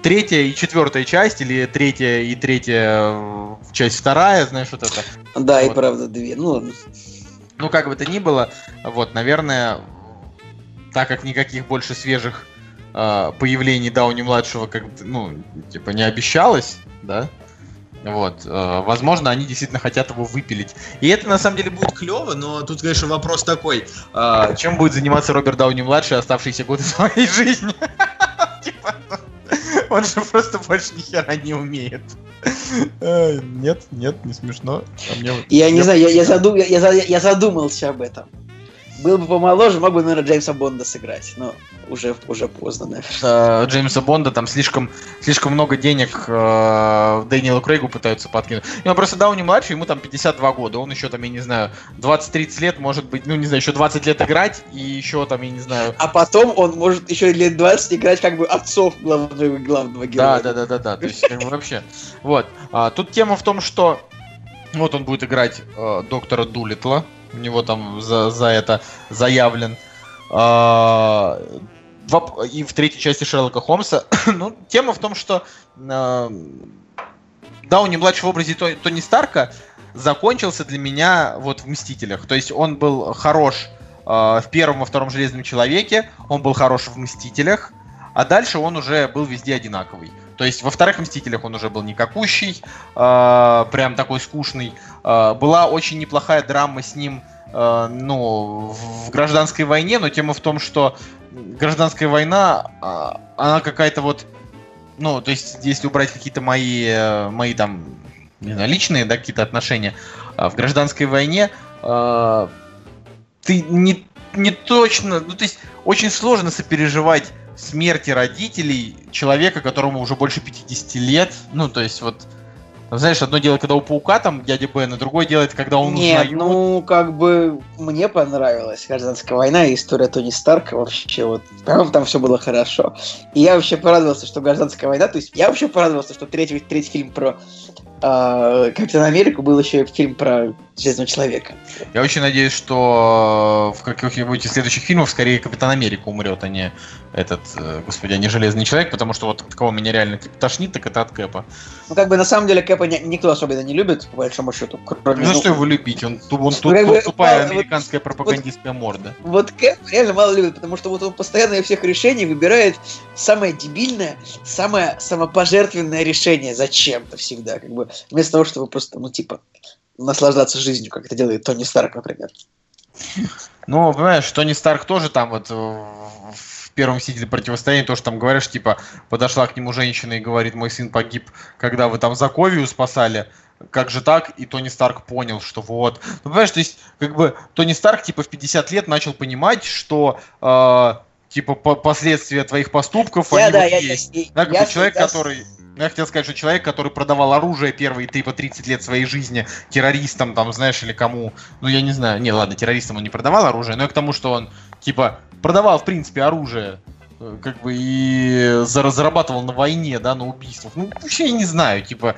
S1: третья и четвертая часть, или третья и третья э, часть вторая, знаешь, вот это.
S3: Да,
S1: вот.
S3: и правда две. Ну ладно.
S1: Ну, как бы то ни было, вот, наверное, так как никаких больше свежих э, появлений Дауни-младшего как ну, типа не обещалось, да, вот. Э, возможно, они действительно хотят его выпилить. И это на самом деле будет клево, но тут, конечно, вопрос такой: э, чем будет заниматься Роберт Дауни младший оставшиеся годы своей жизни? Типа, он же просто больше ни хера не умеет. Нет, нет, не смешно.
S3: А я не знаю, я задумался об этом. Был бы помоложе, мог бы, наверное, Джеймса Бонда сыграть, но уже, уже поздно,
S1: наверное. Джеймса Бонда там слишком, слишком много денег э, Дэниелу Крейгу пытаются подкинуть. И он просто Дауни младший, ему там 52 года, он еще там, я не знаю, 20-30 лет, может быть, ну, не знаю, еще 20 лет играть, и еще там, я не знаю...
S3: А потом он может еще лет 20 играть как бы отцов главного, главного
S1: героя. Да, да, да, да, да, то есть как бы вообще. Вот. А, тут тема в том, что вот он будет играть э, доктора Дулитла, у него там за, за это заявлен. А, и в третьей части Шерлока Холмса. ну, тема в том, что э, Дауни младший в образе Тони Старка закончился для меня вот в Мстителях. То есть он был хорош э, в первом и втором Железном Человеке, он был хорош в Мстителях, а дальше он уже был везде одинаковый. То есть во вторых Мстителях он уже был никакущий, э, прям такой скучный. Э, была очень неплохая драма с ним э, ну, в гражданской войне, но тема в том, что гражданская война, э, она какая-то вот, ну, то есть если убрать какие-то мои, э, мои там, не знаю, личные, да, какие-то отношения, э, в гражданской войне э, ты не, не точно, ну то есть очень сложно сопереживать смерти родителей человека, которому уже больше 50 лет, ну то есть вот знаешь, одно дело, когда у паука там дядя Бен, а другое дело, это когда он
S3: Нет, узнает... ну, как бы, мне понравилась гражданская война и история Тони Старка вообще, вот, прям там все было хорошо. И я вообще порадовался, что гражданская война, то есть я вообще порадовался, что третий, третий фильм про Капитан Америку был еще фильм про Железного Человека.
S1: Я очень надеюсь, что в каких-нибудь из следующих фильмов скорее Капитан Америка умрет, а не этот, э, господи, а не Железный Человек, потому что вот от кого меня реально тошнит, так это от Кэпа.
S3: Ну, как бы, на самом деле, Кэпа никто особенно не любит, по большому счету.
S1: Кроме, ну, за что его любить? Он, он, тут ну, тупая американская вот, пропагандистская вот, морда.
S3: Вот Кэп реально мало любит, потому что вот он постоянно из всех решений выбирает самое дебильное, самое самопожертвенное решение зачем-то всегда. Как бы, вместо того, чтобы просто, ну, типа, наслаждаться жизнью, как это делает Тони Старк, например.
S1: Ну, понимаешь, Тони Старк тоже там вот в первом сидели противостоянии, то, что там говоришь, типа, подошла к нему женщина и говорит, мой сын погиб, когда вы там Заковию спасали, как же так? И Тони Старк понял, что вот. Ну, понимаешь, то есть, как бы, Тони Старк, типа, в 50 лет начал понимать, что э, типа по последствия твоих поступков
S3: я, они да, вот я, есть. Я,
S1: да, я, человек, я, который я хотел сказать, что человек, который продавал оружие первые типа 30 лет своей жизни террористам, там, знаешь, или кому, ну, я не знаю, не, ладно, террористам он не продавал оружие, но я к тому, что он, типа, продавал, в принципе, оружие, э, как бы, и зарабатывал на войне, да, на убийствах. Ну, вообще, я не знаю, типа,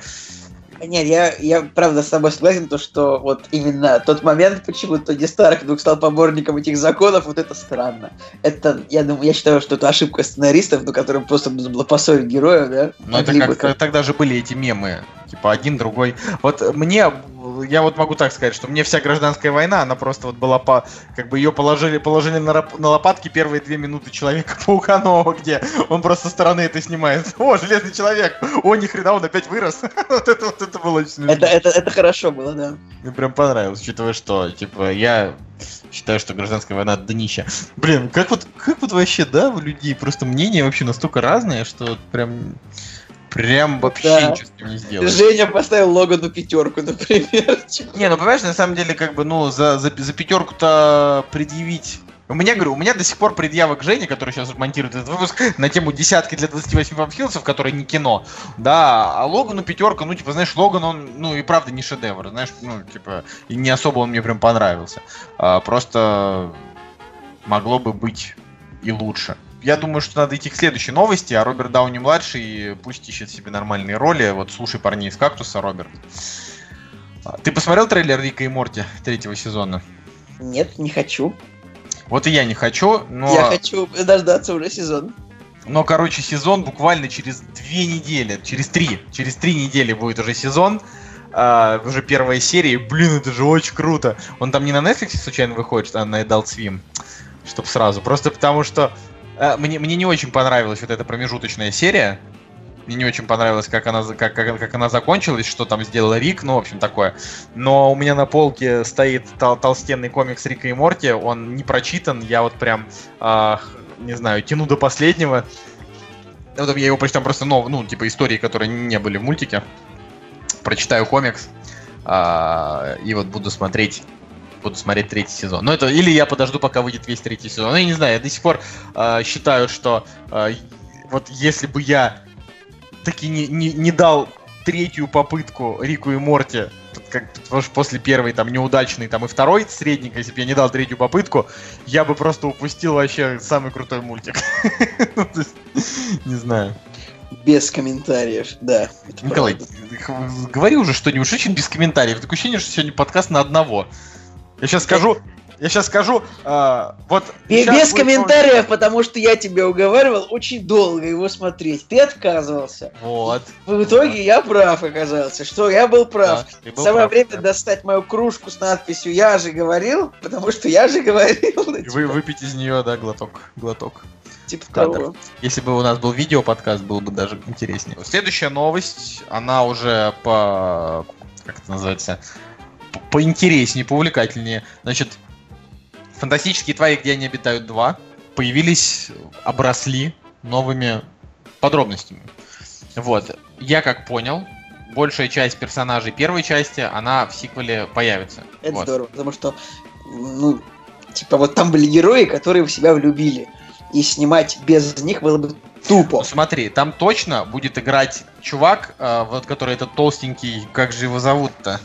S3: нет, я, я правда с тобой согласен, то, что вот именно тот момент, почему Тони Старк вдруг стал поборником этих законов, вот это странно. Это, я думаю, я считаю, что это ошибка сценаристов, ну, которым просто нужно было поссорить героев, да?
S1: Ну, это как, как, тогда же были эти мемы, типа один, другой. Вот мне я вот могу так сказать, что мне вся гражданская война, она просто вот была по, как бы ее положили, положили на, на лопатки первые две минуты Человека-паука нового, где он просто со стороны это снимает. О, Железный Человек! О, ни хрена, он опять вырос! вот это вот это было очень
S3: смешно. Это, это, это хорошо было, да.
S1: Мне прям понравилось, учитывая, что, типа, я считаю, что гражданская война днища. Блин, как вот, как вот вообще, да, у людей просто мнения вообще настолько разные, что прям Прям вообще да. ничего с ним не сделать.
S3: Женя поставил Логану пятерку, например.
S1: Не, ну понимаешь, на самом деле, как бы, ну, за, за, за пятерку-то предъявить у меня, говорю, у меня до сих пор предъявок Жене, который сейчас монтирует этот выпуск, на тему десятки для 28 вампхилсов, которые не кино. Да, а Логану пятерка, ну, типа, знаешь, Логан, он, ну, и правда не шедевр, знаешь, ну, типа, и не особо он мне прям понравился. А, просто могло бы быть и лучше я думаю, что надо идти к следующей новости, а Роберт Дауни младший пусть ищет себе нормальные роли. Вот слушай парней из кактуса, Роберт. А, ты посмотрел трейлер Рика и Морти третьего сезона?
S3: Нет, не хочу.
S1: Вот и я не хочу, но...
S3: Я хочу дождаться уже сезон.
S1: Но, короче, сезон буквально через две недели, через три, через три недели будет уже сезон. Uh, уже первая серия, блин, это же очень круто. Он там не на Netflix случайно выходит, а на Adult Swim, чтоб сразу. Просто потому что мне, мне не очень понравилась вот эта промежуточная серия. Мне не очень понравилось, как она, как, как, как она закончилась, что там сделал Рик, ну, в общем, такое. Но у меня на полке стоит тол толстенный комикс Рика и Морти, он не прочитан, я вот прям, э, не знаю, тяну до последнего. Вот я его прочитал просто, ну, ну, типа истории, которые не были в мультике. Прочитаю комикс, э, и вот буду смотреть буду смотреть третий сезон. Но это или я подожду, пока выйдет весь третий сезон. Ну, я не знаю, я до сих пор э, считаю, что э, вот если бы я таки не, не, не дал третью попытку Рику и Морти, как после первой там неудачной, там и второй средник, если бы я не дал третью попытку, я бы просто упустил вообще самый крутой мультик. Ну, не знаю.
S3: Без комментариев, да.
S1: Николай, говори уже что-нибудь очень без комментариев. Такое ощущение, что сегодня подкаст на одного. Я сейчас скажу, я сейчас скажу, э, вот...
S3: И без комментариев, новость. потому что я тебя уговаривал очень долго его смотреть. Ты отказывался.
S1: Вот.
S3: В итоге вот. я прав оказался, что я был прав. Да, был Самое прав, время да. достать мою кружку с надписью «Я же говорил», потому что я же говорил.
S1: И вы выпить из нее, да, глоток, глоток.
S3: Типа того.
S1: Если бы у нас был видео-подкаст, было бы даже интереснее. Следующая новость, она уже по... Как это называется? Поинтереснее, поувлекательнее. Значит, фантастические твари, где они обитают два, появились, обросли новыми подробностями. Вот. Я как понял, большая часть персонажей первой части, она в сиквеле появится.
S3: Это вот. здорово, потому что, ну, типа вот там были герои, которые в себя влюбили. И снимать без них было бы тупо. Ну,
S1: смотри, там точно будет играть чувак, э, вот который этот толстенький, как же его зовут-то?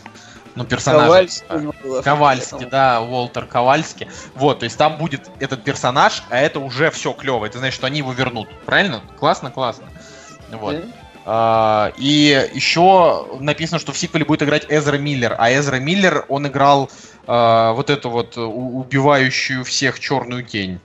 S1: Ну, персонаж. Ковальский, Ковальский да, Уолтер Ковальский. Вот, то есть там будет этот персонаж, а это уже все клево. Это значит, что они его вернут. Правильно? Классно, классно. Вот. Uh, и еще написано, что в сиквеле будет играть Эзра Миллер. А Эзра Миллер, он играл uh, вот эту вот убивающую всех черную тень.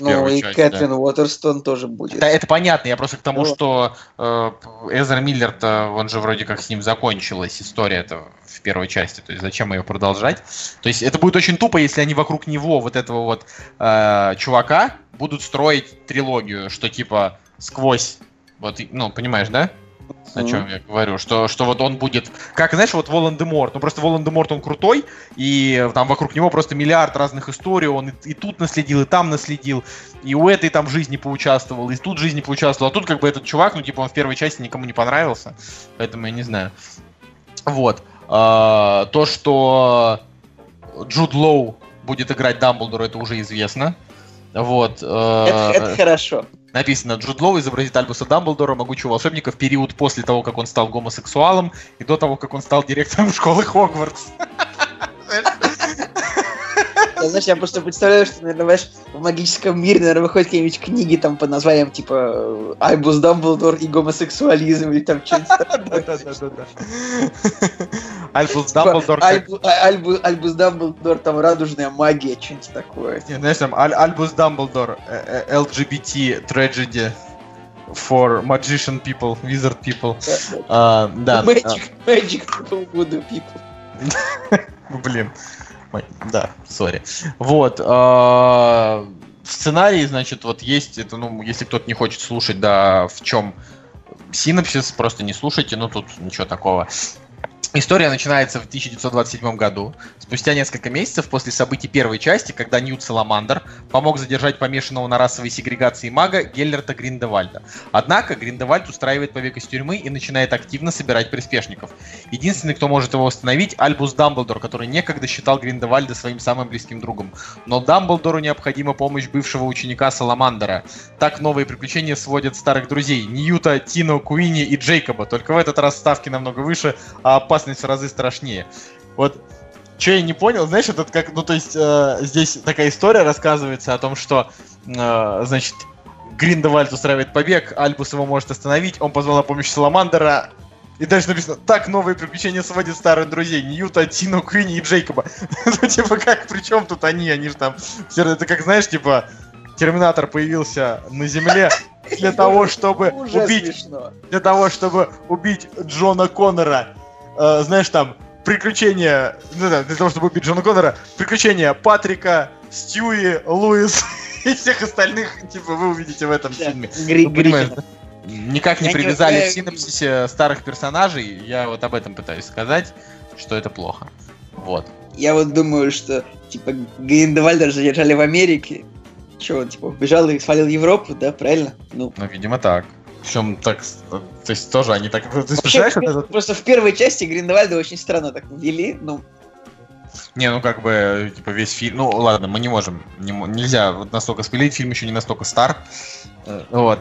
S3: Ну и части, Кэтрин да. Уотерстон тоже будет.
S1: Да, это понятно, я просто к тому, ну, что э, Эзра Миллер-то, он же вроде как с ним закончилась история это в первой части, то есть зачем ее продолжать? То есть это будет очень тупо, если они вокруг него, вот этого вот э, чувака, будут строить трилогию, что типа сквозь, вот, ну, понимаешь, да? О чем я говорю, что, что вот он будет, как, знаешь, вот Волан-де-Морт, ну просто Волан-де-Морт, он крутой, и там вокруг него просто миллиард разных историй, он и, и тут наследил, и там наследил, и у этой там жизни поучаствовал, и тут жизни поучаствовал, а тут как бы этот чувак, ну типа он в первой части никому не понравился, поэтому я не знаю. Вот. А, то, что Джуд Лоу будет играть Дамблдора, это уже известно. Вот.
S3: Э, это, это хорошо.
S1: Написано, Джуд Лоу изобразит Альбуса Дамблдора, могучего волшебника, в период после того, как он стал гомосексуалом, и до того, как он стал директором школы Хогвартс.
S3: Я, знаешь, я просто представляю, что, наверное, знаешь, в магическом мире, наверное, выходят какие-нибудь книги там под названием, типа, Альбус Дамблдор и гомосексуализм, или там что-нибудь Да-да-да.
S1: Альбус Дамблдор...
S3: Альбус Дамблдор, там радужная магия, что-нибудь такое.
S1: Не, знаешь, там Альбус Дамблдор, LGBT tragedy for magician people, wizard people.
S3: Да. Magic, magic voodoo people.
S1: Блин. Да, сори. Вот. Э, сценарий, значит, вот есть, это, ну, если кто-то не хочет слушать, да, в чем синапсис, просто не слушайте, ну, тут ничего такого. История начинается в 1927 году, спустя несколько месяцев после событий первой части, когда Ньют Саламандр помог задержать помешанного на расовой сегрегации мага Геллерта Гриндевальда. Однако Гриндевальд устраивает побег из тюрьмы и начинает активно собирать приспешников. Единственный, кто может его восстановить, Альбус Дамблдор, который некогда считал Гриндевальда своим самым близким другом. Но Дамблдору необходима помощь бывшего ученика Саламандера. Так новые приключения сводят старых друзей Ньюта, Тино, Куини и Джейкоба, только в этот раз ставки намного выше, а опасность в разы страшнее. Вот что я не понял, знаешь, этот как, ну то есть э, здесь такая история рассказывается о том, что, э, значит, Гриндевальд устраивает побег, Альбус его может остановить, он позвал на помощь Саламандера, и дальше написано, так новые приключения сводят старых друзей, Ньюта, Тину, Квинни и Джейкоба. ну, типа, как, при чем тут они? Они же там, это как, знаешь, типа, Терминатор появился на Земле для того, чтобы убить, для того, чтобы убить Джона Коннора э, знаешь, там, приключения, ну, да, для того, чтобы убить Джона Коннора, приключения Патрика, Стюи, Луис и всех остальных, типа, вы увидите в этом да, фильме. Гри- ну, Никак не я привязали не... в синапсисе старых персонажей, я вот об этом пытаюсь сказать, что это плохо. Вот.
S3: Я вот думаю, что, типа, Гриндевальда задержали в Америке, что он, типа, убежал и свалил в Европу, да, правильно?
S1: Ну, ну видимо, так. Причем так, то есть тоже они так... Ты
S3: Вообще, в, этот... Просто в первой части Гриндевальда очень странно так ввели, ну...
S1: Не, ну как бы, типа, весь фильм... Ну, ладно, мы не можем, не, нельзя вот настолько спилить, фильм еще не настолько стар. Э, вот.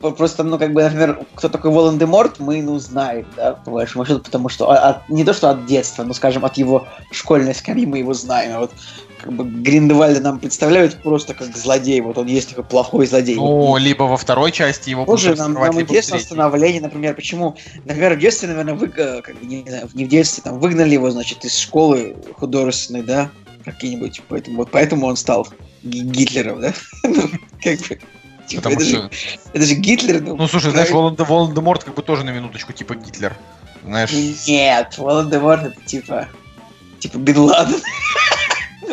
S3: Просто, ну, как бы, например, кто такой Волан-де-Морт, мы, ну, знаем, да, по большому счету, потому что от, не то, что от детства, но, скажем, от его школьной скамьи мы его знаем. А вот как бы Гриндевальда нам представляют просто как злодей. Вот он есть такой плохой злодей.
S1: Ну, либо во второй части его
S3: Тоже нам, нам интересно становление, например, почему, например, в детстве, наверное, вы, э, как не, знаю, не в детстве, там, выгнали его, значит, из школы художественной, да, какие-нибудь, поэтому, вот поэтому он стал Гитлером, да? ну, как бы... Типа, это, что... же, это же Гитлер.
S1: Ну, ну слушай, знаешь, Волан-де-Морт как бы тоже на минуточку типа Гитлер. Знаешь?
S3: Нет, Волан-де-Морт это типа... Типа Бен Ладен.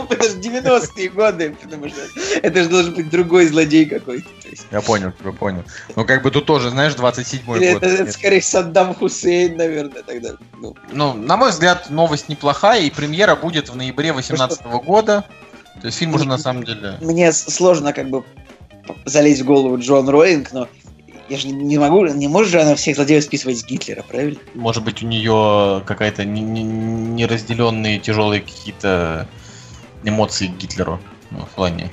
S3: Ну, это же 90-е годы, потому что это же должен быть другой злодей какой-то.
S1: Я понял, тебя понял. Ну, как бы тут тоже, знаешь, 27-й год.
S3: Это, это скорее Саддам Хусейн, наверное, тогда.
S1: Ну. ну, на мой взгляд, новость неплохая, и премьера будет в ноябре 2018 -го года. То есть фильм уже на самом деле...
S3: Мне сложно как бы залезть в голову Джон Роинг, но я же не могу, не может же она всех злодеев списывать с Гитлера, правильно?
S1: Может быть, у нее какая-то неразделенные тяжелые какие-то эмоции к Гитлеру ну, в плане.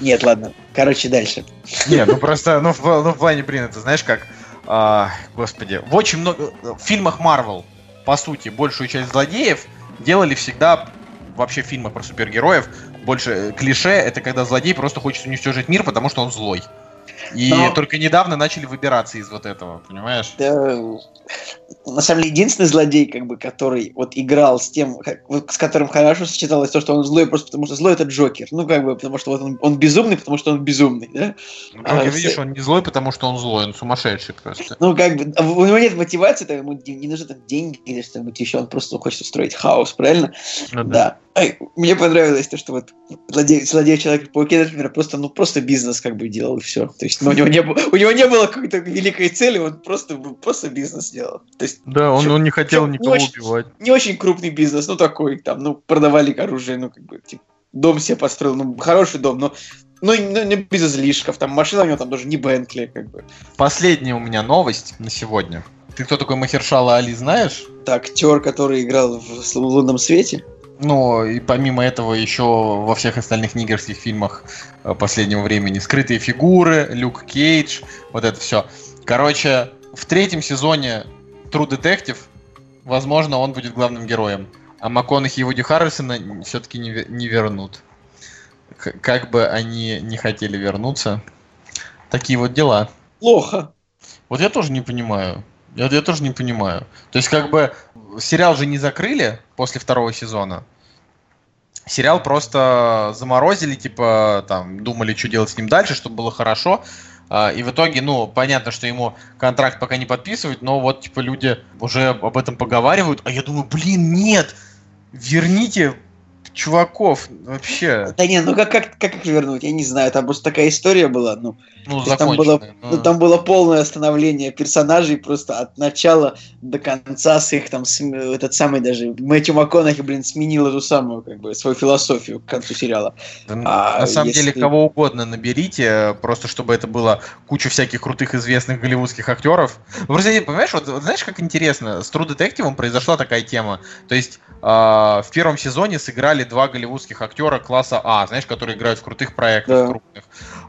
S3: Нет, ладно. Короче, дальше.
S1: Не, ну просто, ну в, ну, в плане, блин, это знаешь как, а, господи, в очень много, в фильмах Марвел, по сути, большую часть злодеев делали всегда, вообще в фильмах про супергероев, больше э, клише, это когда злодей просто хочет уничтожить мир, потому что он злой. И Но... только недавно начали выбираться из вот этого, понимаешь?
S3: Да, на самом деле, единственный злодей, как бы, который вот играл с тем, как, с которым хорошо сочеталось то, что он злой, просто потому что злой это Джокер. Ну, как бы, потому что вот он, он безумный, потому что он безумный, да?
S1: Ну, как а, видишь, он не злой, потому что он злой, он сумасшедший просто.
S3: Ну, как бы, у него нет мотивации, там, ему не нужны там деньги или что-нибудь еще, он просто хочет устроить хаос, правильно? Ну, да. да. Ай, мне понравилось то, что вот злодей, злодей Человек-пауке, например, просто, ну, просто бизнес как бы делал, и все. То есть, ну, у него не было, у него не было какой-то великой цели, он просто, просто бизнес делал. То есть,
S1: да, он, он не хотел никого
S3: не
S1: убивать.
S3: не очень крупный бизнес, ну, такой, там, ну, продавали оружие, ну, как бы, типа, дом себе построил, ну, хороший дом, но ну, ну, не без излишков, там машина у него там даже не Бентли, как бы.
S1: Последняя у меня новость на сегодня. Ты кто такой Махершала Али знаешь?
S3: Так, актер, который играл в «Лунном свете».
S1: Ну, и помимо этого еще во всех остальных нигерских фильмах э, последнего времени «Скрытые фигуры», «Люк Кейдж», вот это все. Короче, в третьем сезоне True Detective, возможно, он будет главным героем. А МакКонахи и Вуди Харрельсона все-таки не, не вернут. Как бы они не хотели вернуться. Такие вот дела.
S3: Плохо.
S1: Вот я тоже не понимаю. Я, я тоже не понимаю. То есть, как бы, сериал же не закрыли после второго сезона. Сериал просто заморозили, типа, там, думали, что делать с ним дальше, чтобы было хорошо. А, и в итоге, ну, понятно, что ему контракт пока не подписывают, но вот, типа, люди уже об этом поговаривают. А я думаю, блин, нет, верните чуваков вообще.
S3: Да не, ну как, как, как их вернуть? Я не знаю, там просто такая история была, ну.
S1: Ну,
S3: там было, ну... ну, там было полное становление персонажей просто от начала до конца с их там, с, этот самый даже, Мэтью МакКонахи, блин, сменил эту самую, как бы, свою философию к концу сериала.
S1: Да, а, на самом если... деле, кого угодно наберите, просто чтобы это было куча всяких крутых известных голливудских актеров. Просто, понимаешь, вот, вот знаешь, как интересно, с True Detective произошла такая тема. То есть, э, в первом сезоне сыграли два голливудских актера класса А, знаешь, которые играют в крутых проектах, да. крупных.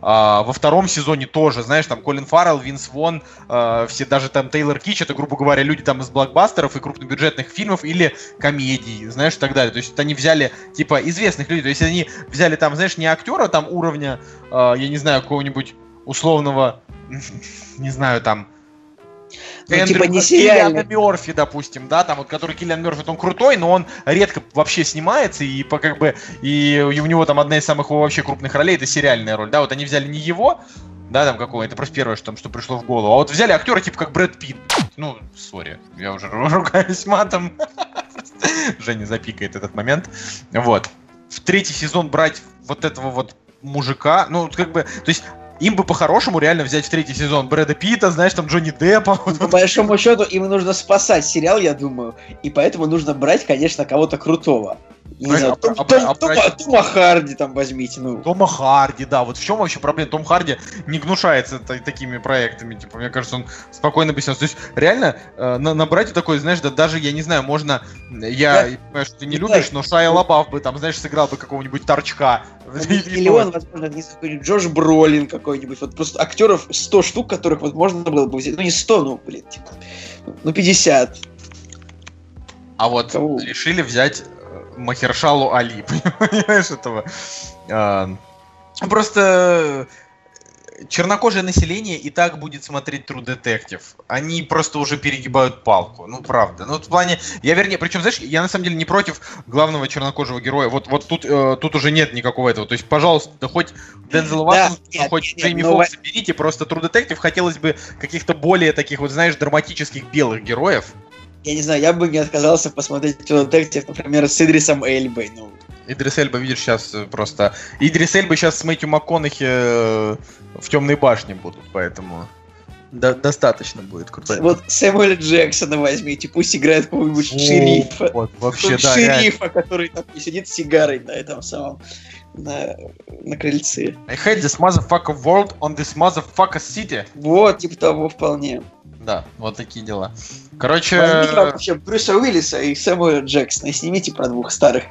S1: А, во втором сезоне тоже, знаешь, там Колин Фаррелл, Винс Вон, э, все даже там Тейлор Кич, это, грубо говоря, люди там из блокбастеров и крупнобюджетных фильмов или комедий, знаешь, и так далее. То есть они взяли, типа, известных людей, то есть они взяли там, знаешь, не актера там уровня, э, я не знаю, какого-нибудь условного, не знаю, там, ну, Эндрю, типа не Киллиана Мерфи, допустим, да, там вот, который Киллиан Мерфи, он крутой, но он редко вообще снимается, и по как бы, и у него там одна из самых вообще крупных ролей, это сериальная роль, да, вот они взяли не его, да, там какого, это просто первое, что, там, что пришло в голову. А вот взяли актера типа как Брэд Питт. Ну, сори, я уже ругаюсь матом. Женя запикает этот момент. Вот. В третий сезон брать вот этого вот мужика, ну, как бы, то есть им бы по-хорошему реально взять в третий сезон Брэда Питта, знаешь, там Джонни Деппа.
S3: По большому счету, им нужно спасать сериал, я думаю. И поэтому нужно брать, конечно, кого-то крутого. Не знаю, Том, а, Том, а, Тома, Тома Харди там возьмите. Ну.
S1: Тома Харди, да. Вот в чем вообще проблема? Том Харди не гнушается такими проектами. Типа, мне кажется, он спокойно бы То есть, реально, э, на, набрать такой, знаешь, да даже, я не знаю, можно... Я да. понимаю, что ты не любишь, но Шайя Лабаф бы там, знаешь, сыграл бы какого-нибудь торчка.
S3: Или он, возможно, не знаю, Джош Бролин какой-нибудь. Вот просто актеров 100 штук, которых вот можно было бы взять. Ну, не 100, ну, блин, типа, ну, 50.
S1: А вот Кого? решили взять Махершалу Али, понимаешь этого? А, просто чернокожее население и так будет смотреть True Detective. Они просто уже перегибают палку. Ну, правда. Ну, в плане... Я, вернее, причем, знаешь, я на самом деле не против главного чернокожего героя. Вот, вот тут, э, тут уже нет никакого этого. То есть, пожалуйста, да хоть Дензел Вашингтон, да, хоть нет, Джейми нет, ну, Фокса берите. Просто True Detective хотелось бы каких-то более таких вот, знаешь, драматических белых героев
S3: я не знаю, я бы не отказался посмотреть True Detective, например, с Идрисом Эльбой. Ну.
S1: Идрис Эльба, видишь, сейчас э, просто... Идрис Эльба сейчас с Мэтью МакКонахи э, в Темной башне будут, поэтому... до- достаточно будет круто.
S3: Вот Сэмюэля Джексона возьмите, пусть играет какого-нибудь шерифа.
S1: Вот, вообще, да,
S3: шерифа, который там сидит с сигарой на этом самом на, на крыльце.
S1: I hate this motherfucker world on this motherfucker city.
S3: Вот, типа того вполне.
S1: Да, вот такие дела. Короче...
S3: Возьмите вообще Брюса Уиллиса и Сэмюэля Джексона и снимите про двух старых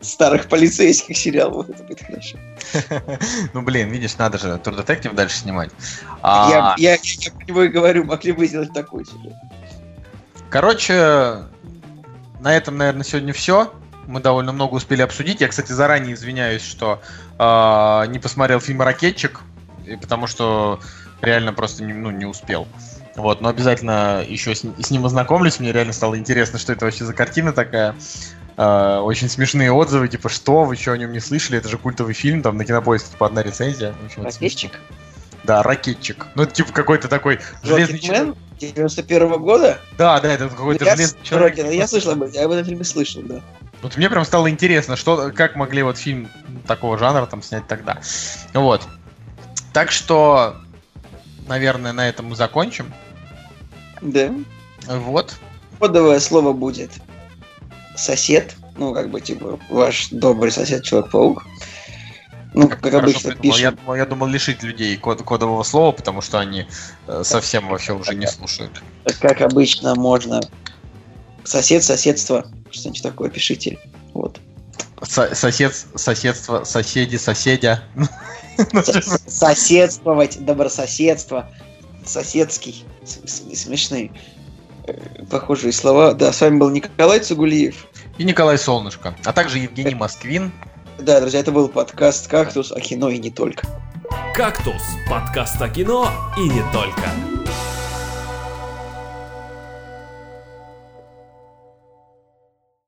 S3: старых полицейских сериалов. Это будет хорошо.
S1: ну, блин, видишь, надо же Тур Детектив дальше снимать.
S3: А... Я, про него и говорю, могли бы сделать такой сюжет.
S1: Короче, на этом, наверное, сегодня все. Мы довольно много успели обсудить. Я, кстати, заранее извиняюсь, что э, не посмотрел фильм «Ракетчик», потому что реально просто не, ну, не успел. Вот, но обязательно еще с, с ним ознакомлюсь. Мне реально стало интересно, что это вообще за картина такая. Э, очень смешные отзывы, типа, что, вы еще о нем не слышали? Это же культовый фильм, там на кинопоиске типа одна рецензия.
S3: общем, Ракетчик?
S1: Да, ракетчик. Ну, это типа какой-то такой железный
S3: человек. 91 -го года?
S1: Да, да, это какой-то железный человек.
S3: Я слышал об этом, я об этом фильме слышал, да.
S1: Вот мне прям стало интересно, что, как могли вот фильм такого жанра там снять тогда. Вот. Так что, наверное, на этом мы закончим.
S3: Да.
S1: Вот.
S3: Кодовое слово будет сосед. Ну, как бы, типа, ваш добрый сосед Человек-паук.
S1: Ну, как, как обычно пишем. Я думал, я думал лишить людей код, кодового слова, потому что они э, совсем вообще уже не слушают.
S3: Как обычно можно сосед, соседство, что-нибудь такое пишите. Вот.
S1: Со сосед, соседство, соседи, соседя.
S3: Соседствовать, добрососедство, соседский смешные э, похожие слова. Да, с вами был Николай Цугулиев.
S1: И Николай Солнышко, а также Евгений Москвин.
S3: Да, друзья, это был подкаст «Кактус» о кино и не только.
S4: «Кактус» – подкаст о кино и не только.